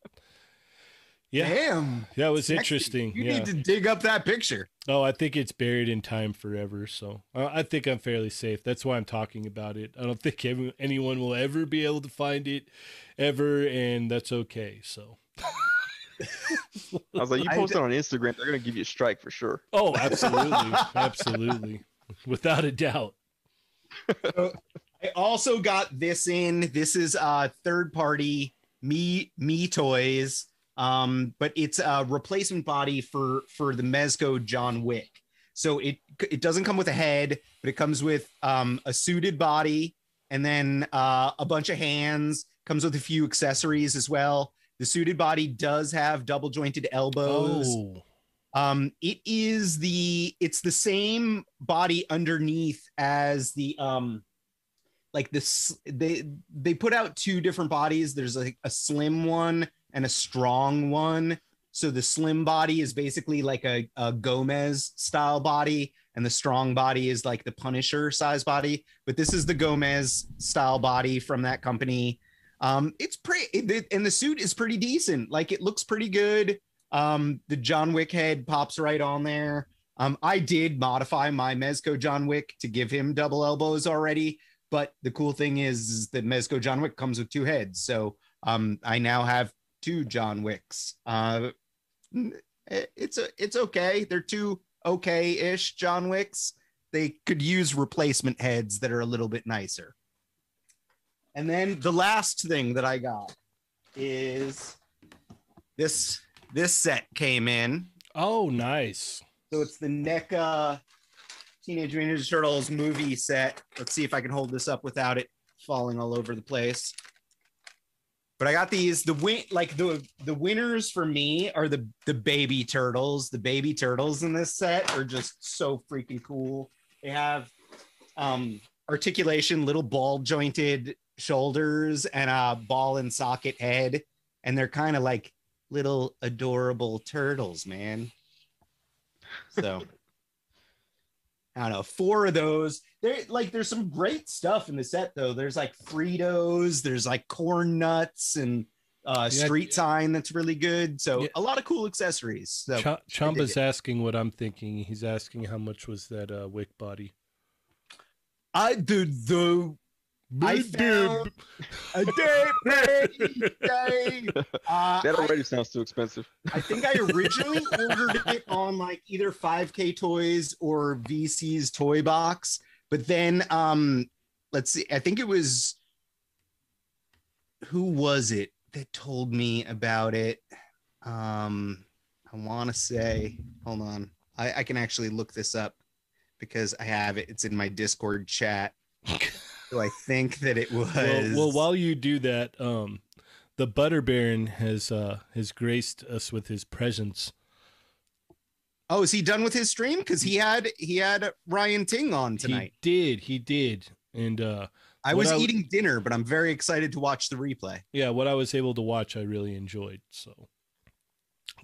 Yeah, Damn. yeah, it was Sexy. interesting. You yeah. need to dig up that picture. Oh, I think it's buried in time forever. So I think I'm fairly safe. That's why I'm talking about it. I don't think anyone will ever be able to find it, ever, and that's okay. So. I was like, you I post d- it on Instagram, they're gonna give you a strike for sure. Oh, absolutely, absolutely, without a doubt. I also got this in. This is uh third party me me toys. Um, but it's a replacement body for for the Mezco John Wick. So it it doesn't come with a head, but it comes with um a suited body and then uh a bunch of hands, comes with a few accessories as well. The suited body does have double jointed elbows. Oh, Um, it is the it's the same body underneath as the um like this they they put out two different bodies. There's like a slim one and a strong one. So the slim body is basically like a, a Gomez style body, and the strong body is like the Punisher size body. But this is the Gomez style body from that company. Um, it's pretty, and the suit is pretty decent. Like it looks pretty good. Um, the John Wick head pops right on there. Um, I did modify my Mezco John Wick to give him double elbows already, but the cool thing is, is that Mezco John Wick comes with two heads, so um, I now have two John Wicks. Uh, it's a, it's okay. They're two okay-ish John Wicks. They could use replacement heads that are a little bit nicer. And then the last thing that I got is this this set came in. oh, nice. So it's the NECA Teenage Mutant Ninja Turtles movie set. Let's see if I can hold this up without it falling all over the place. But I got these. The win like the the winners for me are the the baby turtles. The baby turtles in this set are just so freaking cool. They have um articulation, little ball jointed shoulders, and a ball and socket head, and they're kind of like little adorable turtles, man. So I don't know, four of those. There like there's some great stuff in the set though. There's like Fritos, there's like corn nuts and uh Yeah. street sign that's really good. So Yeah. a lot of cool accessories. So Ch- Chamba's asking what I'm thinking. He's asking how much was that uh, wick body? I the the I found a day, baby, day. Uh, That I- already sounds too expensive. I think I originally ordered it on like either 5K Toys or VC's Toy Box, but then um let's see, I think it was who was it that told me about it? Um I want to say, hold on. I, I can actually look this up because I have it. It's in my Discord chat. So I think that it was Well, well, while you do that, um, the Butter Baron has uh, has graced us with his presence. Oh, is he done with his stream? Because he had he had Ryan Ting on tonight. He did, he did, and uh, I was I- eating dinner, but I'm very excited to watch the replay. yeah, what I was able to watch, I really enjoyed. So,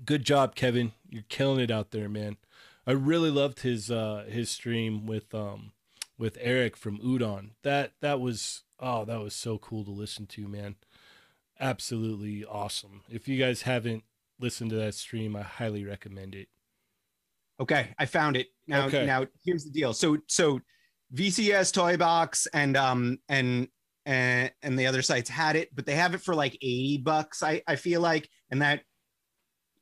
good job, Kevin. You're killing it out there, man. I really loved his uh, his stream with um with Eric from Udon. That that was oh that was so cool to listen to, man. Absolutely awesome. If you guys haven't listened to that stream, I highly recommend it. Okay, I found it. Now Okay. now here's the deal. So so VCS Toy Box and um and and and the other sites had it, but they have it for like 80 bucks, I, I feel like, and that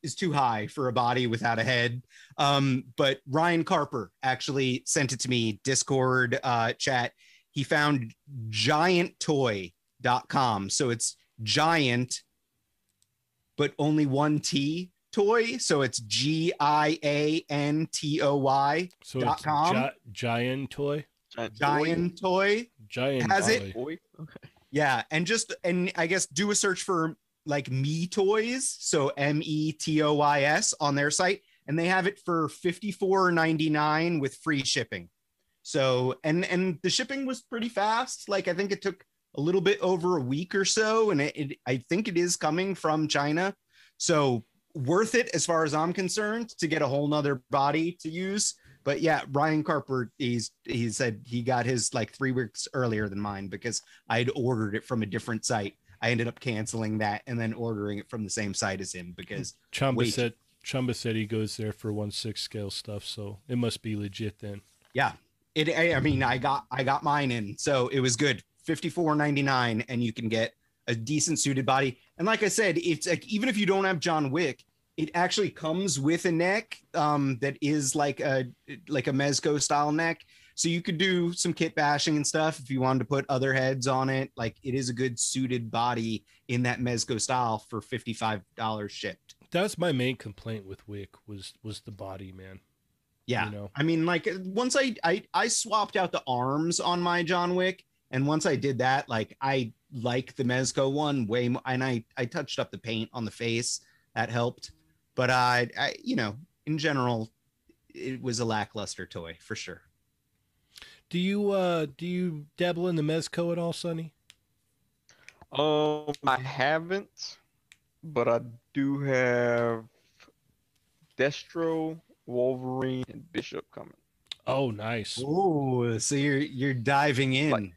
is too high for a body without a head. Um, but Ryan Carper actually sent it to me, Discord uh chat. He found gianttoy.com. So it's giant, but only one T toy. So it's G I A N T O Y So Dot it's com? Gi- Giant Toy. Giant toy. giant toy. Has Bali. it? Boy. Okay. Yeah, and just and I guess do a search for like Me Toys, so M E T O I S on their site, and they have it for fifty four ninety nine with free shipping. So and and the shipping was pretty fast. Like I think it took a little bit over a week or so, and it, it I think it is coming from China. So worth it as far as I'm concerned to get a whole nother body to use. But yeah, Ryan Carper, he's he said he got his like three weeks earlier than mine because I'd ordered it from a different site. I ended up canceling that and then ordering it from the same site as him because Chumba Wait. said Chumba said he goes there for one six scale stuff, so it must be legit then. yeah, it. I, I mean, I got I got mine in, so it was good. Fifty four ninety nine, and you can get a decent suited body. And like I said, it's like even if you don't have John Wick, it actually comes with a neck um, that is like a like a Mezco style neck. So you could do some kit bashing and stuff if you wanted to put other heads on it. Like it is a good suited body in that Mezco style for fifty five dollars shipped. That's my main complaint with Wick was was the body, man. Yeah. You know. I mean, like once I, I I swapped out the arms on my John Wick, and once I did that, like I like the Mezco one way more, and I I touched up the paint on the face that helped, but I I you know in general, it was a lackluster toy for sure. Do you uh do you dabble in the mezco at all, Sonny? Um, I haven't, but I do have Destro, Wolverine, and Bishop coming. Oh, nice. Oh, so you're you're diving in. Like-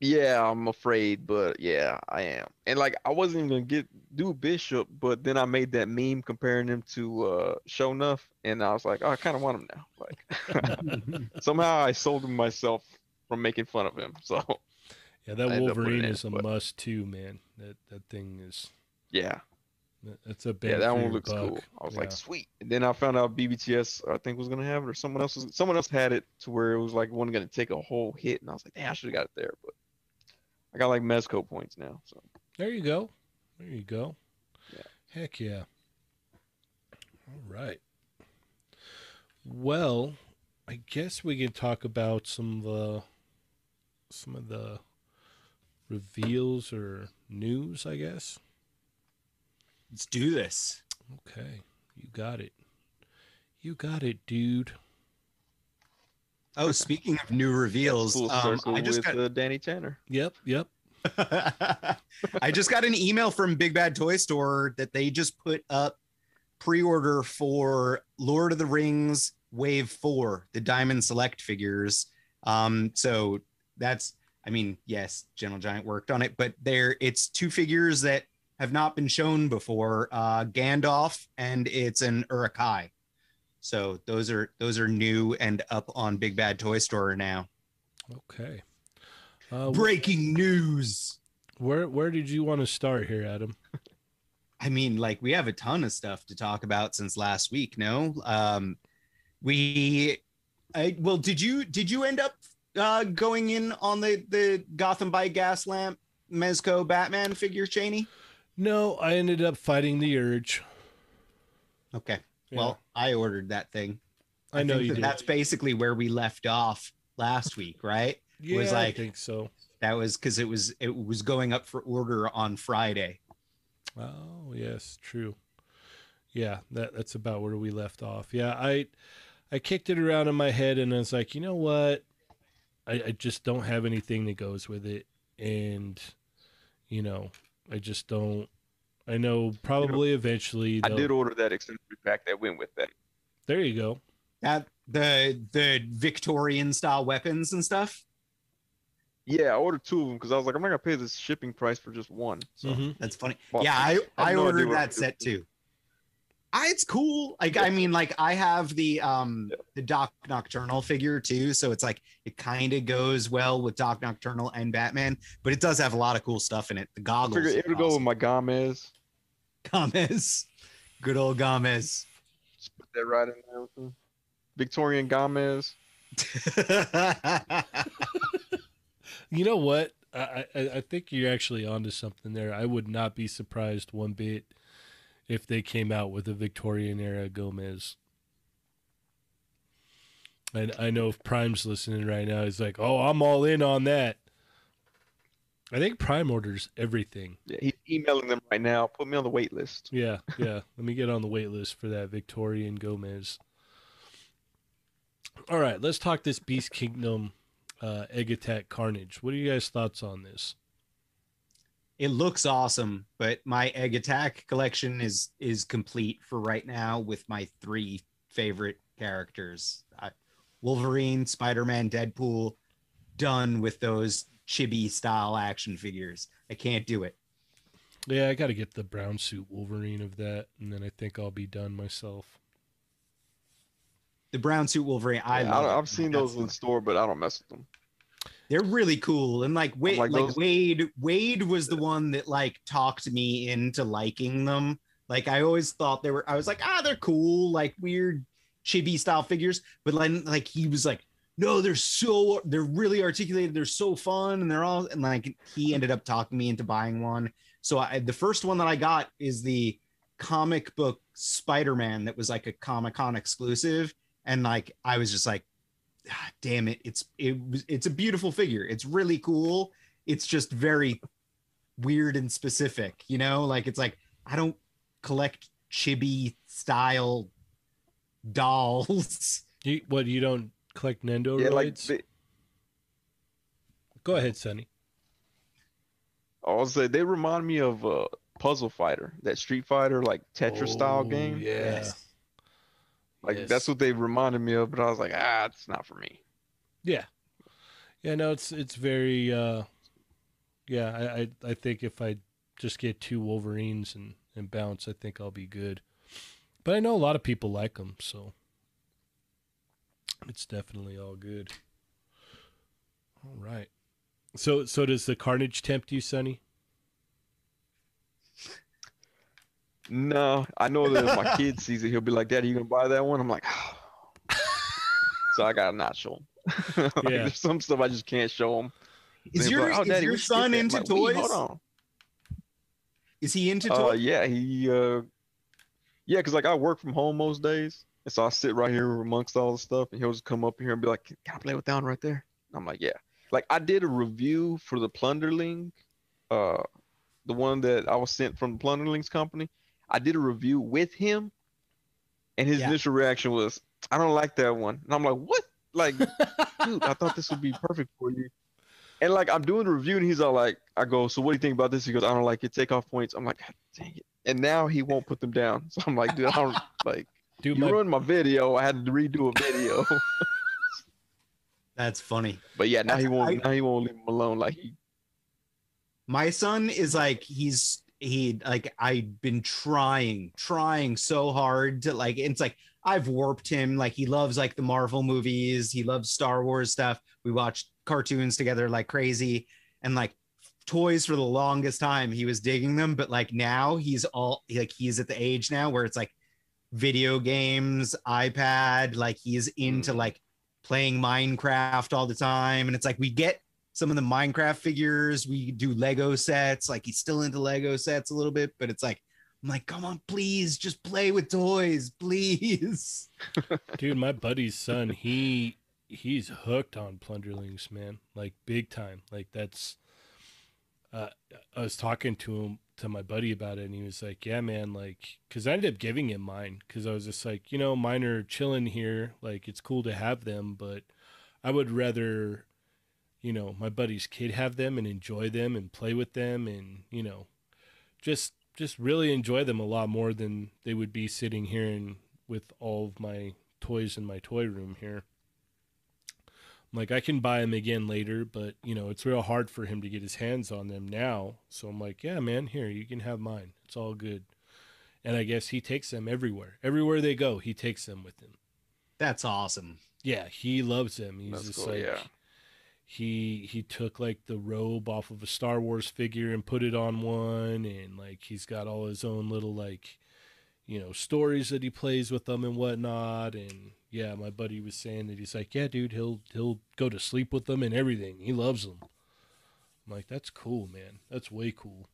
Yeah, I'm afraid, but yeah, I am. And like, I wasn't even gonna get do Bishop, but then I made that meme comparing him to uh Shonuff, and I was like, oh, I kind of want him now. Like, somehow I sold him myself from making fun of him. So Yeah, that Wolverine in, is a but- must too, man. That that thing is yeah, that's a bang yeah, that one looks buck. cool. I was Yeah. like, sweet. And then I found out BBTS, I think, was gonna have it, or someone else was, someone else had it to where it was like one gonna take a whole hit, and I was like, damn, I should have got it there, but I got like Mezco points now. So There you go. There you go. Yeah. Heck yeah. All right. Well, I guess we can talk about some of the some of the reveals or news, I guess. Let's do this. Okay. You got it. You got it, dude. Oh, speaking of new reveals, full um, circle I just with got uh, Danny Tanner. Yep, yep. I just got an email from Big Bad Toy Store that they just put up pre-order for Lord of the Rings Wave 4, the Diamond Select figures. Um so that's I mean, yes, Gentle Giant worked on it, but there it's two figures that have not been shown before, uh Gandalf and it's an Uruk-hai. So those are those are new and up on Big Bad Toy Store now. Okay. Uh, Breaking news. where where did you want to start here, Adam? I mean, like we have a ton of stuff to talk about since last week. No, um, we, I well, did you did you end up uh, going in on the the Gotham by Gaslamp Mezco Batman figure, Cheney? No, I ended up fighting the urge. Okay, Yeah. well, I ordered that thing. I know you that did. That's basically where we left off last week, right? yeah, was I think so. That was because it was it was going up for order on Friday. Oh yes, true. Yeah, that that's about where we left off. Yeah, I I kicked it around in my head and I was like, you know what? I, I just don't have anything that goes with it, and you know, I just don't. I know probably eventually. I they'll- did order that accessory pack that went with that. There you go. That the the Victorian style weapons and stuff. Yeah, I ordered two of them because I was like, I'm not gonna pay this shipping price for just one. So Mhm. That's funny. Well, yeah, I, I I no ordered that set doing. too. I, it's cool. Like I mean, like I have the um Yeah. the Doc Nocturnal figure too, so it's like it kind of goes well with Doc Nocturnal and Batman, but it does have a lot of cool stuff in it. The I goggles, it would are go with my Gomez. Gomez, good old Gomez. Just put that right in there with them. Victorian Gomez. You know what? I, I I think you're actually onto something there. I would not be surprised one bit if they came out with a Victorian era Gomez. I I know if Prime's listening right now, he's like, "Oh, I'm all in on that." I think Prime orders everything. Yeah, he's emailing them right now. Put me on the wait list. Yeah, yeah. Let me get on the wait list for that Victorian Gomez. All right, let's talk this Beast Kingdom uh, Egg Attack Carnage. What are you guys' thoughts on this? It looks awesome, but my egg attack collection is is complete for right now with my three favorite characters: I, Wolverine, Spider Man, Deadpool. Done with those chibi style action figures. I can't do it. Yeah, I got to get the brown suit Wolverine of that, and then I think I'll be done myself. The brown suit Wolverine, I Yeah, love. I, it. I've seen those in the- the store, but I don't mess with them. They're really cool, and like Wade, like like, those- Wade, Wade was the one that like talked me into liking them. Like I always thought they were. I was like, ah, they're cool, like weird chibi style figures. But then like he was like, no, they're so they're really articulated. They're so fun, and they're all and like he ended up talking me into buying one. So I, the first one that I got is the comic book Spider-Man that was like a Comic Con exclusive, and like I was just like, ah, damn it, it's it it's a beautiful figure. It's really cool. It's just very weird and specific, you know. Like it's like I don't collect chibi style dolls. You, what you don't collect Nendo Yeah, like roids? Go ahead, Sonny. I was say they remind me of uh, Puzzle Fighter, that Street Fighter like Tetris style Oh, game. Yeah, Like Yes. that's what they reminded me of, but I was like, ah, it's not for me. yeah, yeah. No, it's it's very. uh Yeah, I I, I think if I just get two Wolverines and and bounce, I think I'll be good. But I know a lot of people like them, so it's definitely all good. All right. So so does the Carnage tempt you, Sonny? No, I know that if my kid sees it, he'll be like, "Daddy, you gonna buy that one?" I'm like, so I gotta not show him. like, Yeah. There's some stuff I just can't show him. Is your "Oh, is your son into toys? Hold on. Is he into Uh, toys? yeah, he uh, yeah, cause like I work from home most days, and so I sit right here amongst all the stuff, and he'll just come up here and be like, "Can I play with down right there?" I'm like, "Yeah." Like I did a review for the Plunderling, uh, the one that I was sent from the Plunderlings company. I did a review with him, and his Yeah. initial reaction was, "I don't like that one," and I'm like, "What?" Like, dude, I thought this would be perfect for you. And like I'm doing the review, and he's all like, "I go, so what do you think about this?" He goes, "I don't like it. Take off points." I'm like, dang it!" And now he won't put them down. So I'm like, "Dude, I don't like Dude, you my ruined my video. I had to redo a video." That's funny. but yeah, now he won't. now he won't leave him alone. Like he, my son is like he's he like I've been trying, trying so hard to like it's like I've warped him. Like he loves like the Marvel movies, he loves Star Wars stuff. We watched cartoons together like crazy, and like toys for the longest time he was digging them, but like now he's all like he's at the age now where it's like video games, iPad, like he's into Mm. like playing Minecraft all the time. And it's like we get some of the Minecraft figures, we do Lego sets, like he's still into Lego sets a little bit, but it's like I'm like, come on, please, just play with toys, please. dude, my buddy's son, he he's hooked on plunderlings, man. Like big time. Like that's uh I was talking to him to my buddy about it and he was like, "Yeah, man, like cuz I ended up giving him mine cuz I was just like, you know, mine are chilling here, like it's cool to have them, but I would rather you know, my buddy's kid have them and enjoy them and play with them and, you know, just just really enjoy them a lot more than they would be sitting here and with all of my toys in my toy room here. I'm like I can buy them again later, but you know it's real hard for him to get his hands on them now. So I'm like, yeah, man, here you can have mine. It's all good. And I guess he takes them everywhere. Everywhere they go, he takes them with him. That's awesome. Yeah, he loves them. He's That's just cool, like yeah. he he took like the robe off of a Star Wars figure and put it on one and like he's got all his own little like you know stories that he plays with them and whatnot and yeah my buddy was saying that he's like yeah dude he'll he'll go to sleep with them and everything he loves them I'm like that's cool man that's way cool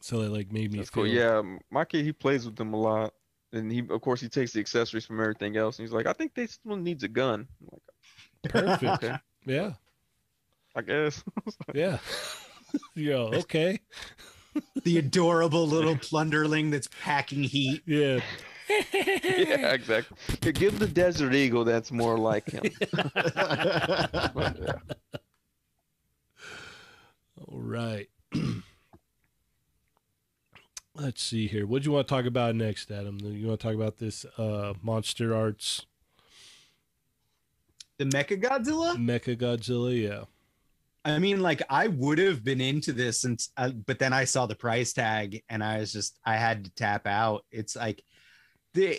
so it like made me that's feel cool. Yeah, my kid he plays with them a lot. And he, of course, he takes the accessories from everything else, and he's like, "I think this one needs a gun." I'm like, Perfect. okay, yeah. I guess. Yeah. Yo, okay. the adorable little plunderling that's packing heat. Yeah. Yeah, exactly. Yeah, give the Desert Eagle that's more like him. Yeah. All right. Let's see here. What do you want to talk about next, Adam? You want to talk about this uh Monster Arts the Mecha Godzilla. Mecha Godzilla? Yeah. I mean, like I would have been into this, and uh, but then I saw the price tag, and I was just I had to tap out. It's like the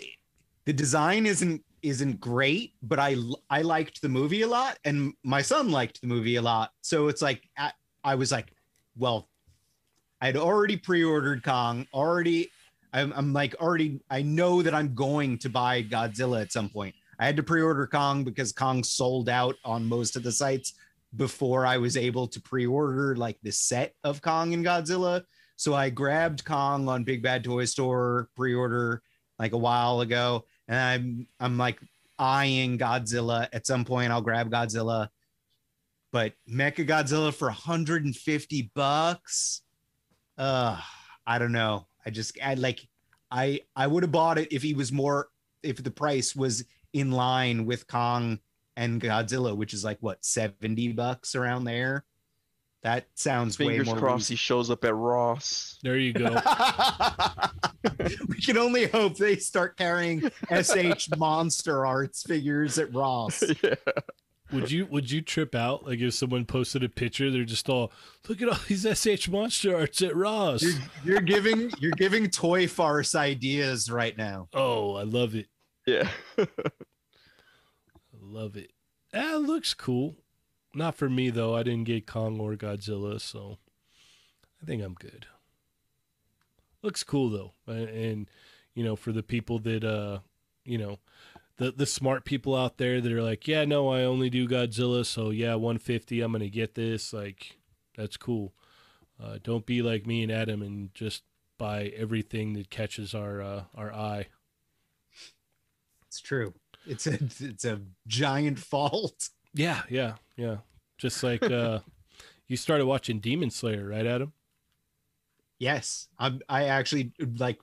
the design isn't isn't great, but I I liked the movie a lot, and my son liked the movie a lot. So it's like I, I was like, well, I'd already pre-ordered Kong, already. I'm, I'm like already. I know that I'm going to buy Godzilla at some point. I had to pre-order Kong because Kong sold out on most of the sites before I was able to pre-order like the set of Kong and Godzilla. So I grabbed Kong on Big Bad Toy Store pre-order like a while ago, and I'm I'm like eyeing Godzilla. At some point, I'll grab Godzilla, but Mecha Godzilla for 150 bucks. Uh, I don't know. I just I like I I would have bought it if he was more if the price was in line with Kong and Godzilla, which is like what 70 bucks around there. That sounds Fingers way more crossed he shows up at Ross. There you go. we can only hope they start carrying SH Monster Arts figures at Ross. yeah. would you would you trip out like if someone posted a picture? They're just all look at all these SH Monster Arts at Ross. You're, you're giving you're giving Toy Farce ideas right now. Oh, I love it. Yeah. I love it. That looks cool. Not for me though. I didn't get Kong or Godzilla, so I think I'm good. Looks cool though, and, and you know, for the people that uh, you know, the the smart people out there that are like, yeah, no, I only do Godzilla, so yeah, 150, I'm gonna get this. Like, that's cool. Uh, don't be like me and Adam and just buy everything that catches our uh, our eye. It's true. It's a it's a giant fault. Yeah, yeah, yeah. Just like uh you started watching Demon Slayer, right, Adam? Yes, I'm, I actually like.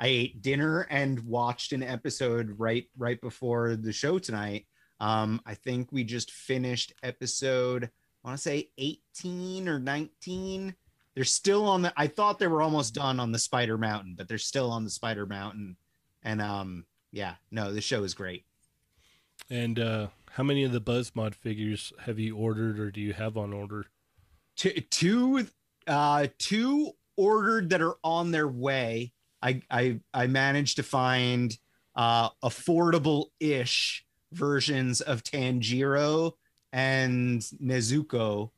I ate dinner and watched an episode right right before the show tonight. Um, I think we just finished episode. I want to say 18 or 19. They're still on the. I thought they were almost done on the Spider Mountain, but they're still on the Spider Mountain. And um, yeah, no, the show is great. And uh how many of the Buzzmod figures have you ordered or do you have on order? two two uh two ordered that are on their way i i i managed to find uh affordable ish versions of tanjiro and nezuko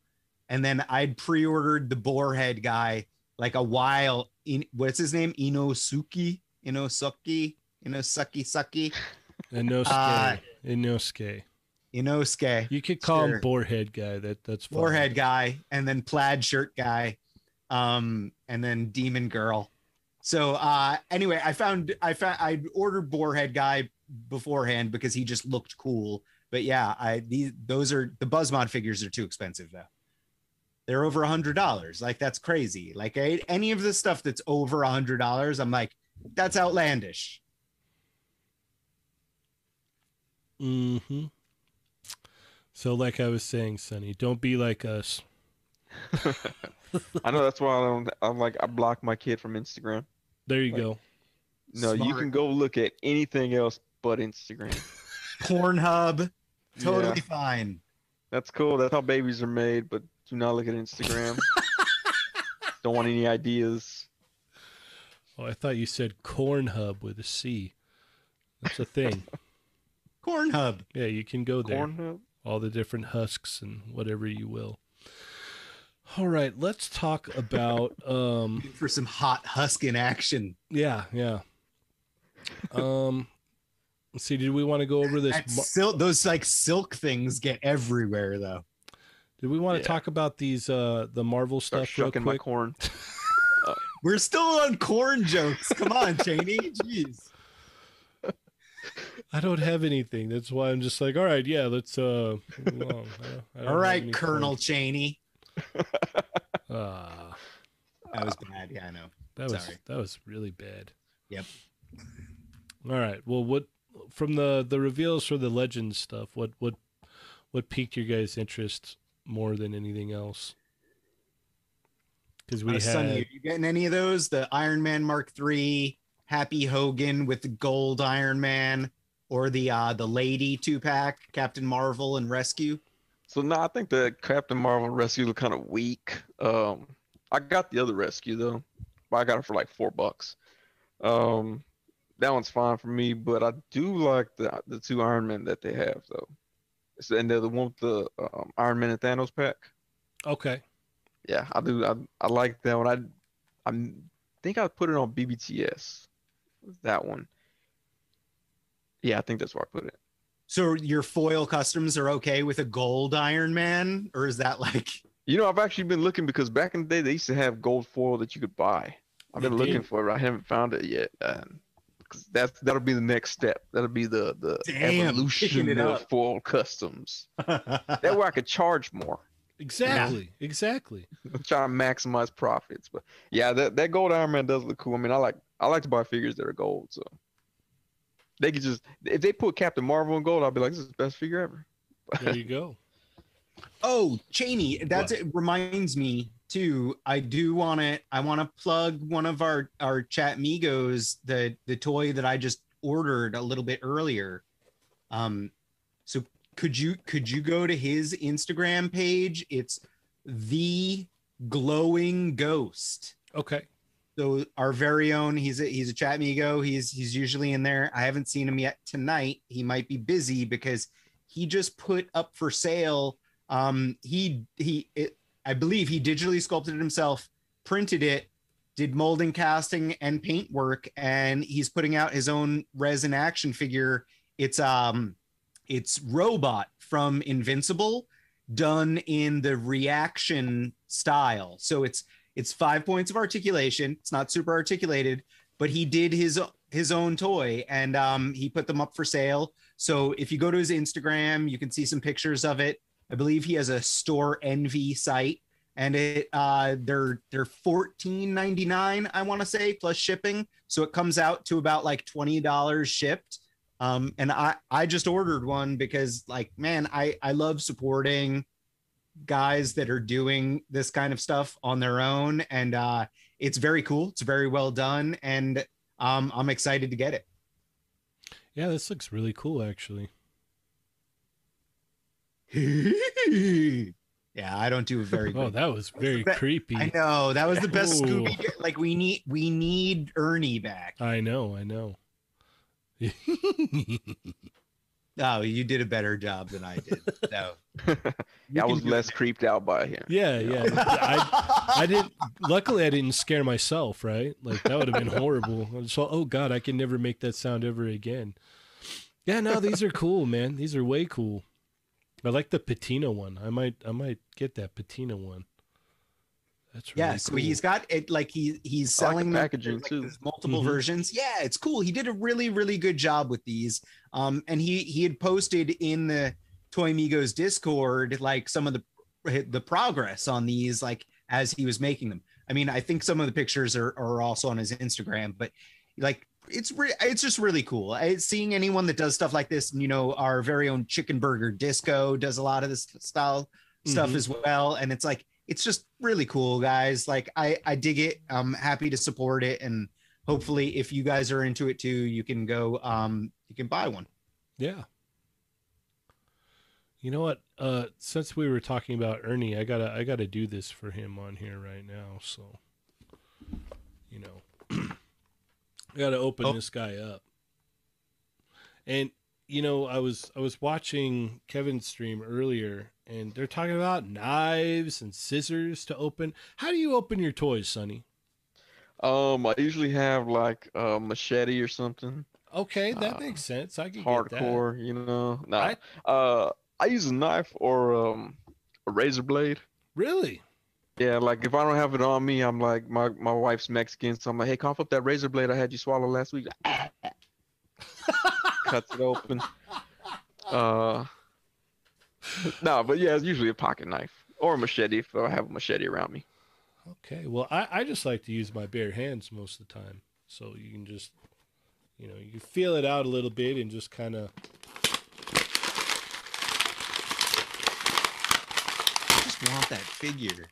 and then i'd pre-ordered the boarhead guy like a while in what's his name inosuke inosuke inosuke sucky Inosuke. Uh, Inosuke. Inosuke You could call sure. him Boarhead guy. That that's forehead guy and then plaid shirt guy um and then demon girl. So uh anyway i found i found i ordered boarhead guy beforehand because he just looked cool. But yeah i these those are the buzzmod figures are too expensive though. They're over a hundred dollars. Like that's crazy. Like I, any of the stuff that's over a hundred dollars i'm like that's outlandish. Mm-hmm. So like I was saying, Sonny, don't be like us. I know that's why I don't. I'm like I block my kid from Instagram. There you Like- go. No, you can go look at anything else but Instagram. pornhub totally Yeah, fine that's cool. That's how babies are made. But do not look at Instagram. don't want any ideas. Oh, I thought you said corn hub with a C. That's a thing. cornhub yeah, you can go there. Pornhub. All the different husks and whatever you will. All right, let's talk about um for some hot huskin action yeah, yeah. Um let's see, did we want to go over this That Mar- sil- those like silk things get everywhere though. did we want to Yeah. talk about these uh the Marvel Start stuff real shucking my quick? corn. We're still on corn jokes. Come on, Cheney. Jeez. I don't have anything. That's why I'm just like, all right, yeah, let's uh. I don't- I don't All right, Colonel Cheney. Ah, That was bad. Yeah, I know. that was Sorry. that was really bad. Yep. All right. Well, what from the the reveals for the Legends stuff? What what what piqued your guys' interest more than anything else? Because we Uh, had Sonny, are you getting any of those? The Iron Man Mark III, Happy Hogan with the gold Iron Man, or the uh the Lady two pack, Captain Marvel and Rescue. So no, I think the Captain Marvel rescue was kind of weak. Um, I got the other rescue though. I got it for like four bucks. Um, that one's fine for me, but I do like the the two Iron Men that they have though. So, and they're the one with the um, Iron Man and Thanos pack. okay. Yeah, I do. I I like that one. I I think I put it on BBTS. That one. Yeah, I think that's where I put it. So your foil customs are okay with a gold Iron Man, or is that like You know, I've actually been looking because back in the day they used to have gold foil that you could buy. I've been looking for it. I haven't found it yet. Uh, because that's that'll be the next step. That'll be the the Damn, evolution of foil customs. That way I could charge more. Exactly. Exactly. I'm trying to maximize profits. But yeah, that, that gold Iron Man does look cool. I mean, I like I like to buy figures that are gold. So they could just if they put Captain Marvel in gold, I'll be like, this is the best figure ever. There you go. Oh, Cheney, that's it reminds me too. I do want to I want to plug one of our our chat migos, the the toy that I just ordered a little bit earlier. Um so could you could you go to his Instagram page? It's the glowing ghost. Okay. So our very own, he's a he's a chat migo. He's he's usually in there. I haven't seen him yet tonight. He might be busy because he just put up for sale. Um, he he it, I believe he digitally sculpted it himself, printed it, did molding, casting, and paint work, and he's putting out his own resin action figure. It's um, it's robot from Invincible, done in the reaction style. So it's it's five points of articulation. It's not super articulated, but he did his his own toy and um, he put them up for sale. So if you go to his Instagram, you can see some pictures of it. I believe he has a Storenvy site, and it uh, they're they're fourteen ninety nine. I want to say plus shipping, so it comes out to about like twenty dollars shipped. Um, and I I just ordered one because like man, I I love supporting guys that are doing this kind of stuff on their own and uh it's very cool it's very well done and um i'm excited to get it Yeah, this looks really cool actually. yeah i don't do a very Oh, that was very creepy. i know that was the best Ooh. scooby like we need we need ernie back I know, I know. Oh you did a better job than i did so I was less creeped out by him. yeah, yeah. I I didn't luckily I didn't scare myself, right? Like that would have been horrible. So oh god, I can never make that sound ever again. Yeah, no, these are cool, man. These are way cool. I like the patina one. I might I might get that patina one. That's really yeah so cool. he's got it like he he's I like the selling them, packaging, like, too. there's multiple Mhm. versions yeah it's cool he did a really really good job with these um and he he had posted in the toy migos discord like some of the the progress on these like as he was making them i mean i think some of the pictures are, are also on his instagram but like it's re- it's just really cool I, seeing anyone that does stuff like this you know our very own chicken burger disco does a lot of this style stuff Mhm. as well and it's like it's just really cool guys like i i dig it i'm happy to support it and hopefully if you guys are into it too you can go um you can buy one Yeah. You know what? Uh since we were talking about Ernie, I gotta I gotta do this for him on here right now, so you know. I gotta open Oh. this guy up. And you know, I was I was watching Kevin's stream earlier and they're talking about knives and scissors to open. How do you open your toys, Sonny? Um, I usually have like a machete or something. Okay, that Uh, makes sense. I can get that. Hardcore, you know. Nah. I- Uh, I use a knife or um a razor blade. Really? Yeah, like if I don't have it on me, I'm like my my wife's Mexican, so I'm like, hey, cough up that razor blade I had you swallow last week. cuts it open. Uh, no, but yeah, it's usually a pocket knife or a machete if I have a machete around me. Okay. Well, I, I just like to use my bare hands most of the time. So you can just, you know, you feel it out a little bit and just kind of. Just want that figure.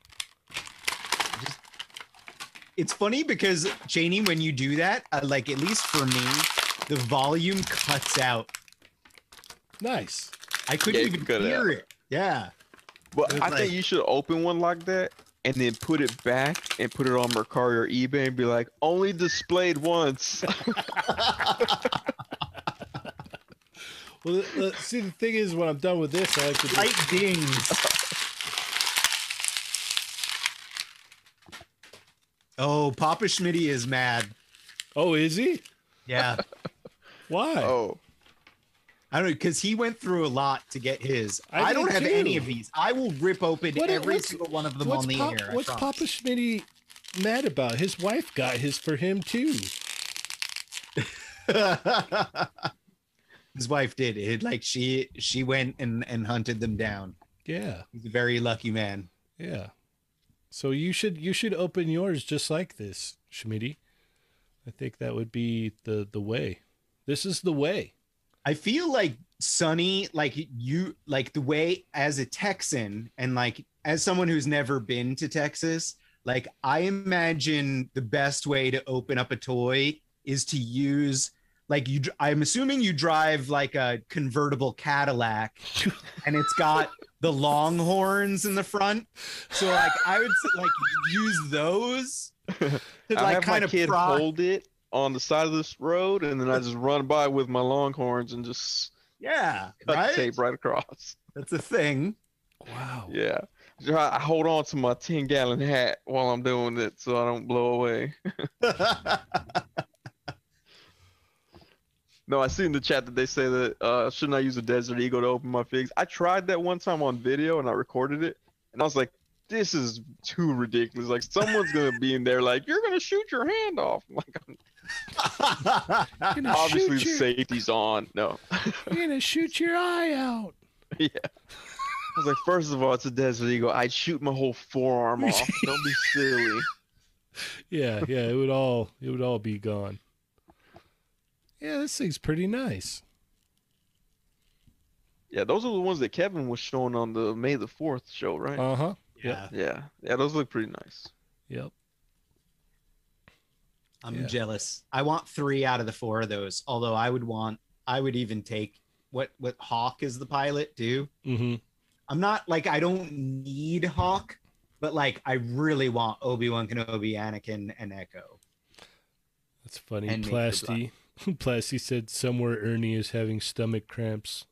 Just, it's funny because Cheney, when you do that, uh, like at least for me, the volume cuts out. Nice. I couldn't Yeah, even can cut it hear out. it. Yeah. But It's I like- think you should open one like that and then put it back and put it on Mercari or eBay and be like, only displayed once. Well, uh, see, the thing is, when I'm done with this, I like to. Just, Light dings. oh, Papa Schmitty is mad. oh, is he? Yeah. Why? oh, I don't know because he went through a lot to get his. I I, don't have too. any of these. I will rip open What- every single one of them on the Pop- air. I what's promise. Papa Schmitty mad about? His wife got his for him too. His wife did it. Like she she went and and hunted them down. Yeah, He's a very lucky man. yeah. So you should you should open yours just like this, Schmitty. I think that would be the the way. This is the way. I feel like Sonny, like you, like the way as a Texan and like as someone who's never been to Texas, like I imagine the best way to open up a toy is to use like you. I'm assuming you drive like a convertible Cadillac, and it's got the Longhorns in the front. So like I would like use those to I like have kind my of kid prod. hold it on the side of this road and then I just run by with my longhorns and just Yeah, cut right. tape right across. That's a thing. Wow. Yeah. I hold on to my 10 gallon hat while I'm doing it so I don't blow away. No, I see in the chat that they say that uh, shouldn't I use a Desert Eagle to open my figs? I tried that one time on video and I recorded it, and I was like, "This is too ridiculous! Like someone's gonna be in there, like you're gonna shoot your hand off." I'm like, You're gonna obviously shoot the your, safety's on. No, You're gonna shoot your eye out. yeah. I was like, first of all, it's a Desert Eagle. I'd shoot my whole forearm off. Don't be silly. Yeah, yeah. It would all it would all be gone. Yeah, this thing's pretty nice. Yeah, those are the ones that Kevin was showing on the May the Fourth show, right? Uh huh. yeah. yeah, yeah, those look pretty nice. Yep. I'm Yeah. jealous. I want three out of the four of those. Although I would want, I would even take what what Hawk is the pilot too. Mm-hmm. I'm not like I don't need Hawk, but like I really want Obi Wan Kenobi, Anakin, and Echo. That's funny. And Major Plasty. Plasty said somewhere Ernie is having stomach cramps.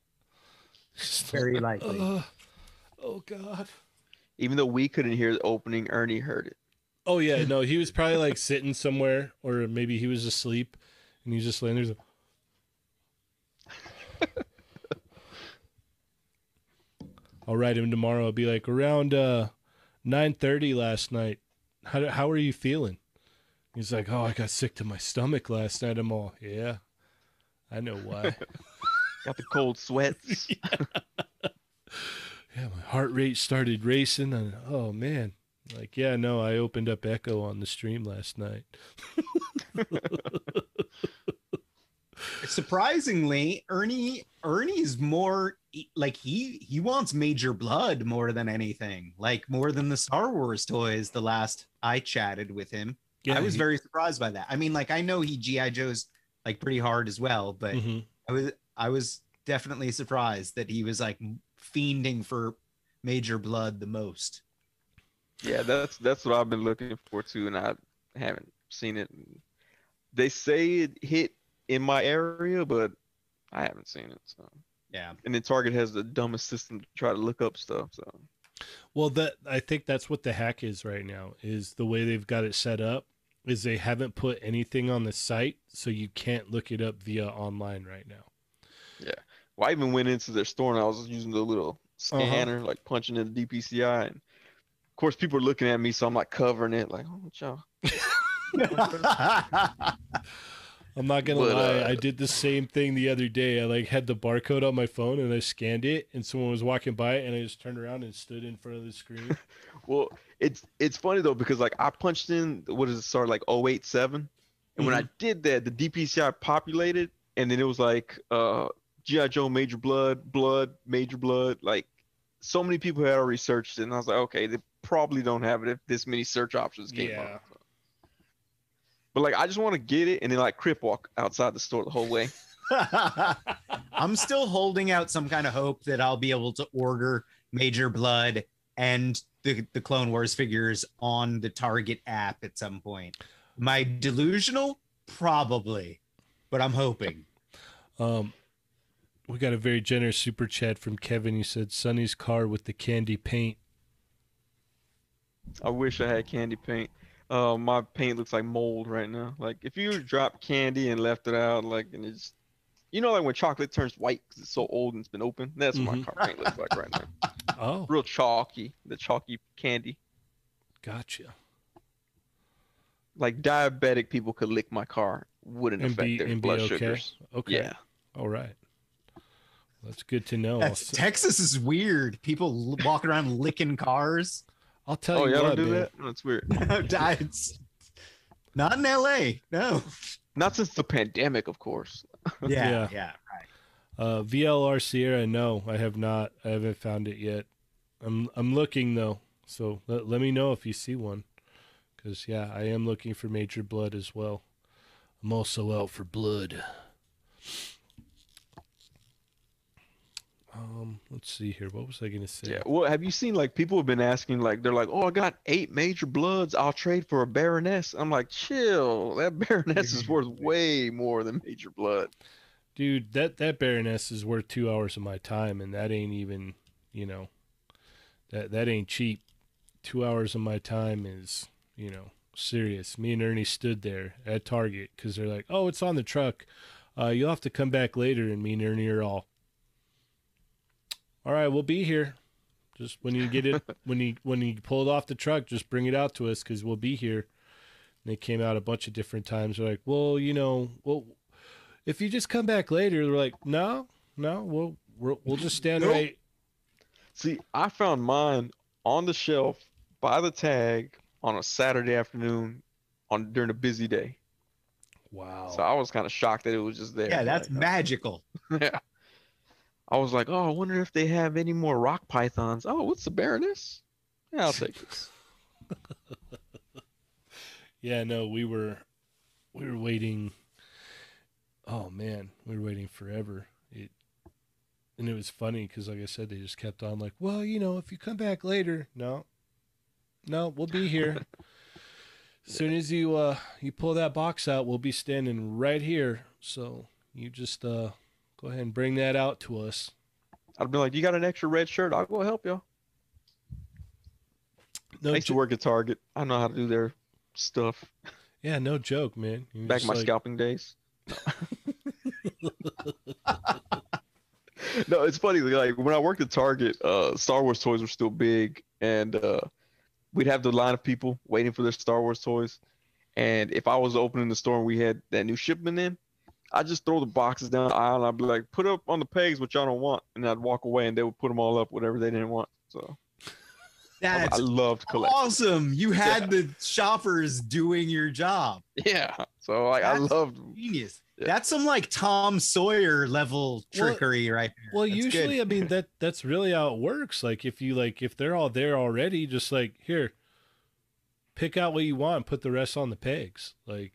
Very likely. Ugh. oh God. Even though we couldn't hear the opening, Ernie heard it. Oh yeah, no, he was probably like sitting somewhere, or maybe he was asleep, and he's just laying there. he's like- I'll write him tomorrow. I'll be like around uh, nine thirty last night. How how are you feeling? He's like, oh, I got sick to my stomach last night. I'm all, yeah, I know why. Got the cold sweats. yeah, my heart rate started racing, and oh man, like yeah, no, I opened up Echo on the stream last night. Surprisingly, Ernie Ernie's more like he he wants Major Bludd more than anything, like more than the Star Wars toys. The last I chatted with him, I was he- very surprised by that. I mean, like I know he GI Joe's like pretty hard as well, but Mhm. I was I was definitely surprised that he was like fiending for Major Bludd the most. Yeah, that's that's what I've been looking for too, and I haven't seen it. They say it hit in my area, but I haven't seen it. So, Yeah. and then Target has the dumbest system to try to look up stuff. So, Well, that I think that's what the hack is right now. Is the way they've got it set up is they haven't put anything on the site, so you can't look it up via online right now. Yeah, well, I even went into their store and I was using the little Uh-huh. scanner, like punching in the DPCI, and of course people are looking at me, so I'm like covering it, like, oh, what y'all. I'm not gonna But, lie. uh, I did the same thing the other day. I like had the barcode on my phone and I scanned it, and someone was walking by, and I just turned around and stood in front of the screen. Well, it's it's funny though because like I punched in what is it start like 087 and when I did that the DPCI populated and then it was like uh GI Joe Major Bludd, Bludd, Major Bludd, like so many people had already searched it and I was like okay probably don't have it if this many search options came Yeah. up. But like I just want to get it and then like crip walk outside the store the whole way. I'm still holding out some kind of hope that I'll be able to order Major Bludd and the, the Clone Wars figures on the Target app at some point. My delusional? Probably, but I'm hoping. Um, we got a very generous super chat from Kevin. He said, "Sonny's car with the candy paint." I wish I had candy paint. Uh, my paint looks like mold right now. Like if you drop candy and left it out, like and it's, you know, like when chocolate turns white because it's so old and it's been open. That's what Mhm. my car paint looks like right now. Oh, Real chalky, the chalky candy. gotcha. Like diabetic people could lick my car, wouldn't And affect be their blood okay. sugars. Okay. Yeah. All right. That's good to know. That's, Texas is weird. People l- walking around licking cars. I'll tell Oh, you y'all what, don't do man. that? That's weird. It's not in LA. No. Not since the pandemic, of course. Yeah, Yeah. yeah, right. Uh, VLR Sierra, no, I have not. I haven't found it yet. I'm I'm looking though, so let, let me know if you see one, because yeah, I am looking for Major Bludd as well. I'm also out for blood. Um, let's see here. What was I gonna say? Yeah. Well, have you seen like people have been asking like they're like, oh, I got eight major bloods. I'll trade for a Baroness. I'm like, chill. That Baroness is worth way more than Major Bludd. dude that that baroness is worth two hours of my time and that ain't even you know that that ain't cheap two hours of my time is you know serious me and ernie stood there at target because they're like oh it's on the truck uh, you'll have to come back later and me and ernie are all all right we'll be here just when you get it when you when you pull it off the truck just bring it out to us because we'll be here and they came out a bunch of different times they're like well you know well if you just come back later, they're like, no, no, we'll we'll, we'll just stand Nope. right. See, I found mine on the shelf by the tag on a Saturday afternoon on during a busy day. Wow. So I was kind of shocked that it was just there. Yeah, that's Like, uh, magical. yeah. I was like, oh, I wonder if they have any more rock pythons. Oh, what's the Baroness? Yeah, I'll take this. yeah, no, we were we were waiting. Oh man, we were waiting forever. It and it was funny because, like I said, they just kept on like, well, you know, if you come back later, no, no, we'll be here. as soon as you uh you pull that box out, we'll be standing right here. So you just uh go ahead and bring that out to us. I'd be like, you got an extra red shirt? I'll go help y'all. No, I used to jo- work at Target. I know how to do their stuff yeah, no joke, man. You're back in my like- scalping days. no, it's funny. Like when I worked at Target, uh, Star Wars toys were still big, and uh, we'd have the line of people waiting for their Star Wars toys. And if I was opening the store and we had that new shipment in, I'd just throw the boxes down the aisle and I'd be like, "Put up on the pegs what y'all don't want," and I'd walk away and they would put them all up whatever they didn't want. So I, That's I loved collecting. awesome. You had the shoppers doing your job. Yeah. So like I That's- loved. Genius. Yeah. That's some like Tom Sawyer level Well- trickery right there. Well, That's good. usually, I mean that that's really how it works. Like if you like if they're all there already, just like here, pick out what you want, put the rest on the pegs. Like,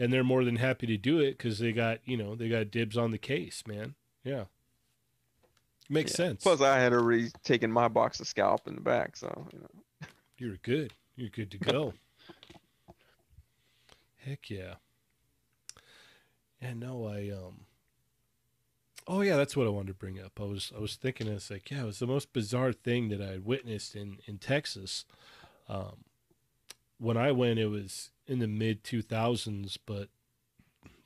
and they're more than happy to do it because they got you know they got dibs on the case, man. Yeah, makes Yeah. sense. Plus, I had already taken my box of scalp in the back, so you know. You're good. You're good to go. Heck yeah. Yeah, no, I um Oh yeah, that's what I wanted to bring up. I was I was thinking it's like, yeah, it was the most bizarre thing that I had witnessed in in Texas. Um when I went it was in the mid 2000s, but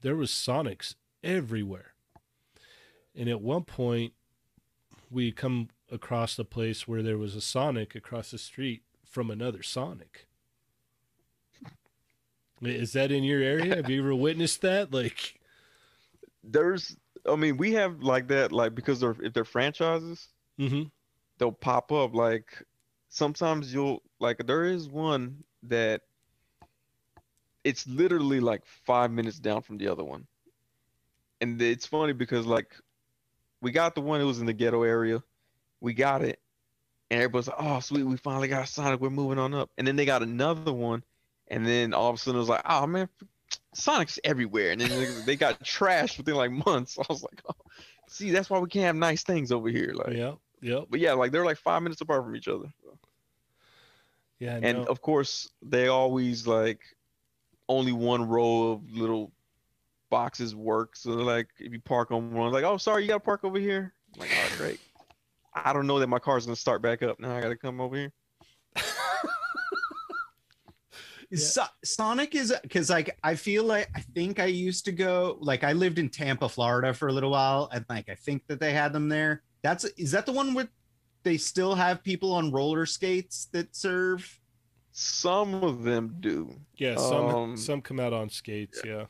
there was Sonics everywhere. And at one point we come across a place where there was a Sonic across the street from another Sonic. Is that in your area? Have you ever witnessed that? Like, There's, I mean, we have like that, like because they're if they're franchises, hmm they'll pop up. Like sometimes you'll like there is one that it's literally like five minutes down from the other one, and it's funny because like we got the one that was in the ghetto area, we got it, and everybody's like, "Oh, sweet, we finally got Sonic. We're moving on up." And then they got another one, and then all of a sudden it was like, "Oh man, Sonic's everywhere," and then they, got trashed within like months. I was like, "Oh, see, that's why we can't have nice things over here." Like, yeah, yeah, but yeah, like they're like five minutes apart from each other. yeah. And no. of course, they always like only one row of little boxes work. So like if you park on one, like, oh sorry, you gotta park over here. I'm like, oh great. I don't know that my car's gonna start back up. Now I gotta come over here. So- Sonic is because like I feel like I think I used to go like I lived in Tampa, Florida for a little while, and like I think that they had them there. That's is that the one where they still have people on roller skates that serve? Some of them do. yeah, some um, some come out on skates. Yeah.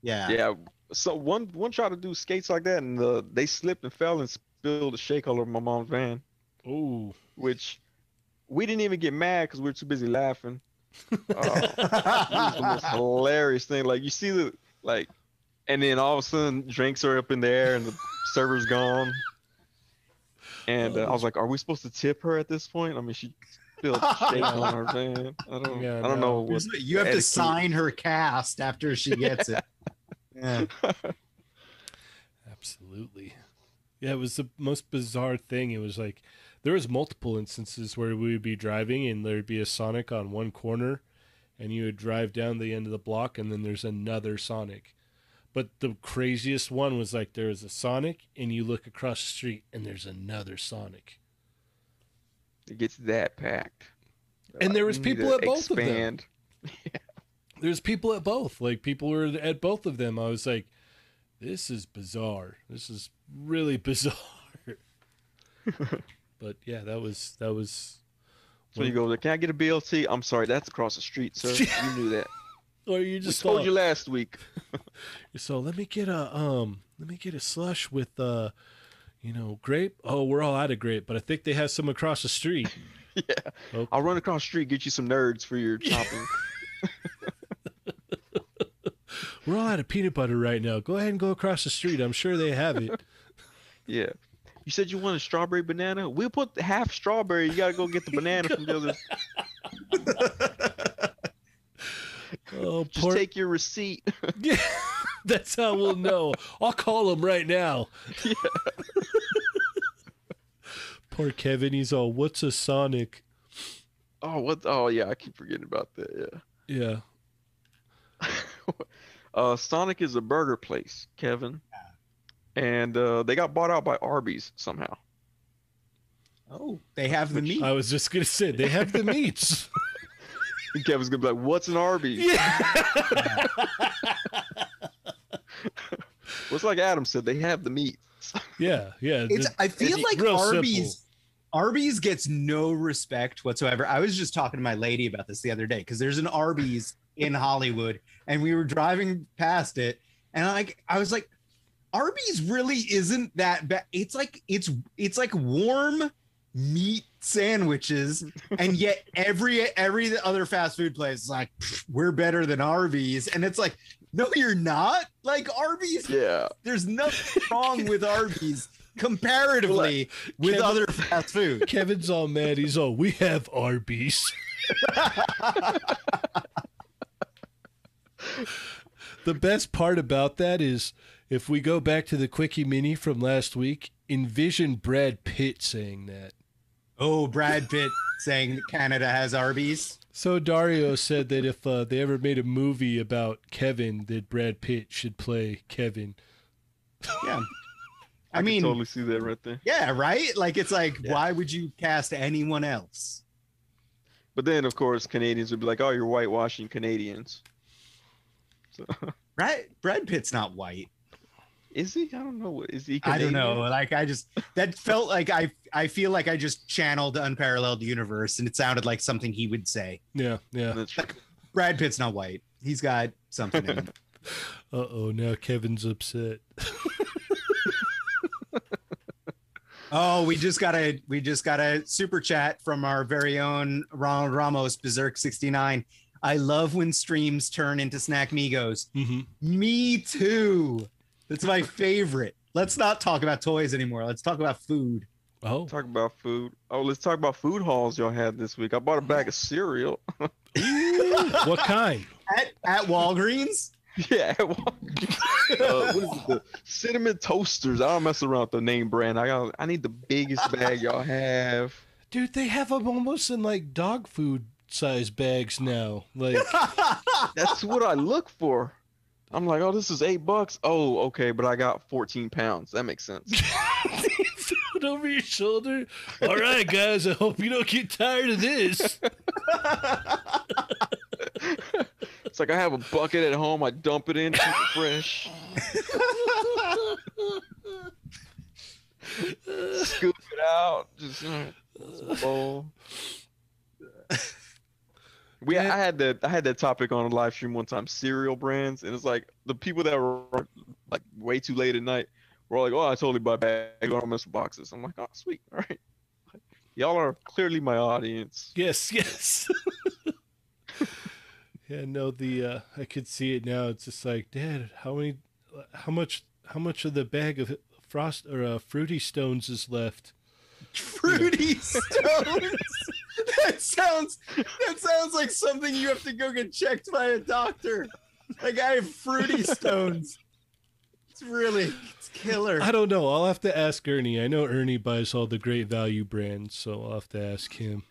Yeah. Yeah. So one one tried to do skates like that, and uh, they slipped and fell and spilled a shake all over my mom's van. Oh, Which we didn't even get mad because we were too busy laughing. Oh, It was the most hilarious thing. Like you see the like, and then all of a sudden drinks are up in the air and the server's gone. And uh, I was like, "Are we supposed to tip her at this point?" I mean, she spilled shake on her van. I don't. Yeah, I don't no. know what. There's- you have to sign her cast after she gets it. yeah. absolutely. Yeah, it was the most bizarre thing. It was like there was multiple instances where we would be driving and there'd be a Sonic on one corner, and you would drive down the end of the block, and then there's another Sonic. But the craziest one was like there was a Sonic, and you look across the street, and there's another Sonic. It gets that packed. And there was people at both of them. expand. There's people at both. Like people were at both of them. I was like, this is bizarre. This is really bizarre. but yeah, that was that was. So you go, there. can I get a BLT? I'm sorry, that's across the street, sir. you knew that. Or you We just told thought- you last week. So let me get a um let me get a slush with uh you know grape. Oh, we're all out of grape, but I think they have some across the street. yeah. Oh. I'll run across the street, get you some nerds for your shopping. We're all out of peanut butter right now. Go ahead and go across the street. I'm sure they have it. yeah. You said you wanted strawberry banana? We'll put half strawberry. You gotta go get the banana from the other. Oh, Just poor. take your receipt. Yeah, that's how we'll know. I'll call him right now. Yeah. Poor Kevin. He's all, "What's a Sonic?" oh, what? Oh, yeah. I keep forgetting about that. Yeah. Yeah. uh, Sonic is a burger place, Kevin, and uh, they got bought out by Arby's somehow. Oh, they have the meat. I was just gonna say they have the meats. And Kevin's gonna be like, "What's an Arby's?" yeah. Well, it's like Adam said, they have the meat. Yeah. Yeah. It's the- I feel it's like real Arby's Arby's gets no respect whatsoever. I was just talking to my lady about this the other day because there's an Arby's in Hollywood and we were driving past it and like I was like Arby's really isn't that bad. It's like it's it's like warm meat sandwiches and yet every every other fast food place is like we're better than Arby's and it's like no you're not. Like Arby's Yeah. there's nothing wrong with Arby's comparatively with Kevin- other fast food. Kevin's all mad. He's all, "We have Arby's." the best part about that is if we go back to the quickie mini from last week, envision Brad Pitt saying that. Oh, Brad Pitt saying Canada has Arby's. So Dario said that if uh, they ever made a movie about Kevin, that Brad Pitt should play Kevin. Yeah. I, I, mean, can totally see that right there. yeah, right? Like it's like, Yeah. why would you cast anyone else? But then, of course, Canadians would be like, "Oh, you're whitewashing Canadians." So, Brad Brad Pitt's not white. Is he? I don't know. What is he? I don't know. Like I just that felt like I I feel like I just channeled Unparalleled Universe and it sounded like something he would say. Yeah, yeah. That's- Brad Pitt's not white. he's got something in him. Uh oh, now Kevin's upset. Oh, we just got a we just got a super chat from our very own Ronald Ramos Berserk 69. I love when streams turn into snack migos. hmm Me too. That's my favorite. Let's not talk about toys anymore. Let's talk about food. Oh, Talk about food. Oh, let's talk about food hauls y'all had this week. I bought a bag of cereal. what kind? At at Walgreens? yeah. uh, what is it? The cinnamon toasters. I don't mess around with the name brand. I got. I need the biggest bag y'all have. Dude, they have them almost in like dog food size bags now. Like, That's what I look for. I'm like, oh, this is eight bucks. Oh, okay, but I got 14 pounds. That makes sense. over your shoulder. All right, guys, I hope you don't get tired of this. It's like I have a bucket at home. I dump it in, keep it fresh. Scoop it out. Just bowl. We I had that I had that topic on a live stream one time, cereal brands, and it's like the people that were like way too late at night were all like, "Oh, I totally buy don't mess boxes." I'm like, "Oh, sweet, all right." Y'all are clearly my audience. Yes, yes. yeah, no, the uh, I could see it now. It's just like, Dad, how many, how much, how much of the bag of frost or uh, fruity stones is left? Fruity stones. That sounds that sounds like something you have to go get checked by a doctor. Like I have fruity stones. It's really it's killer. I don't know. I'll have to ask Ernie. I know Ernie buys all the great value brands, so I'll have to ask him.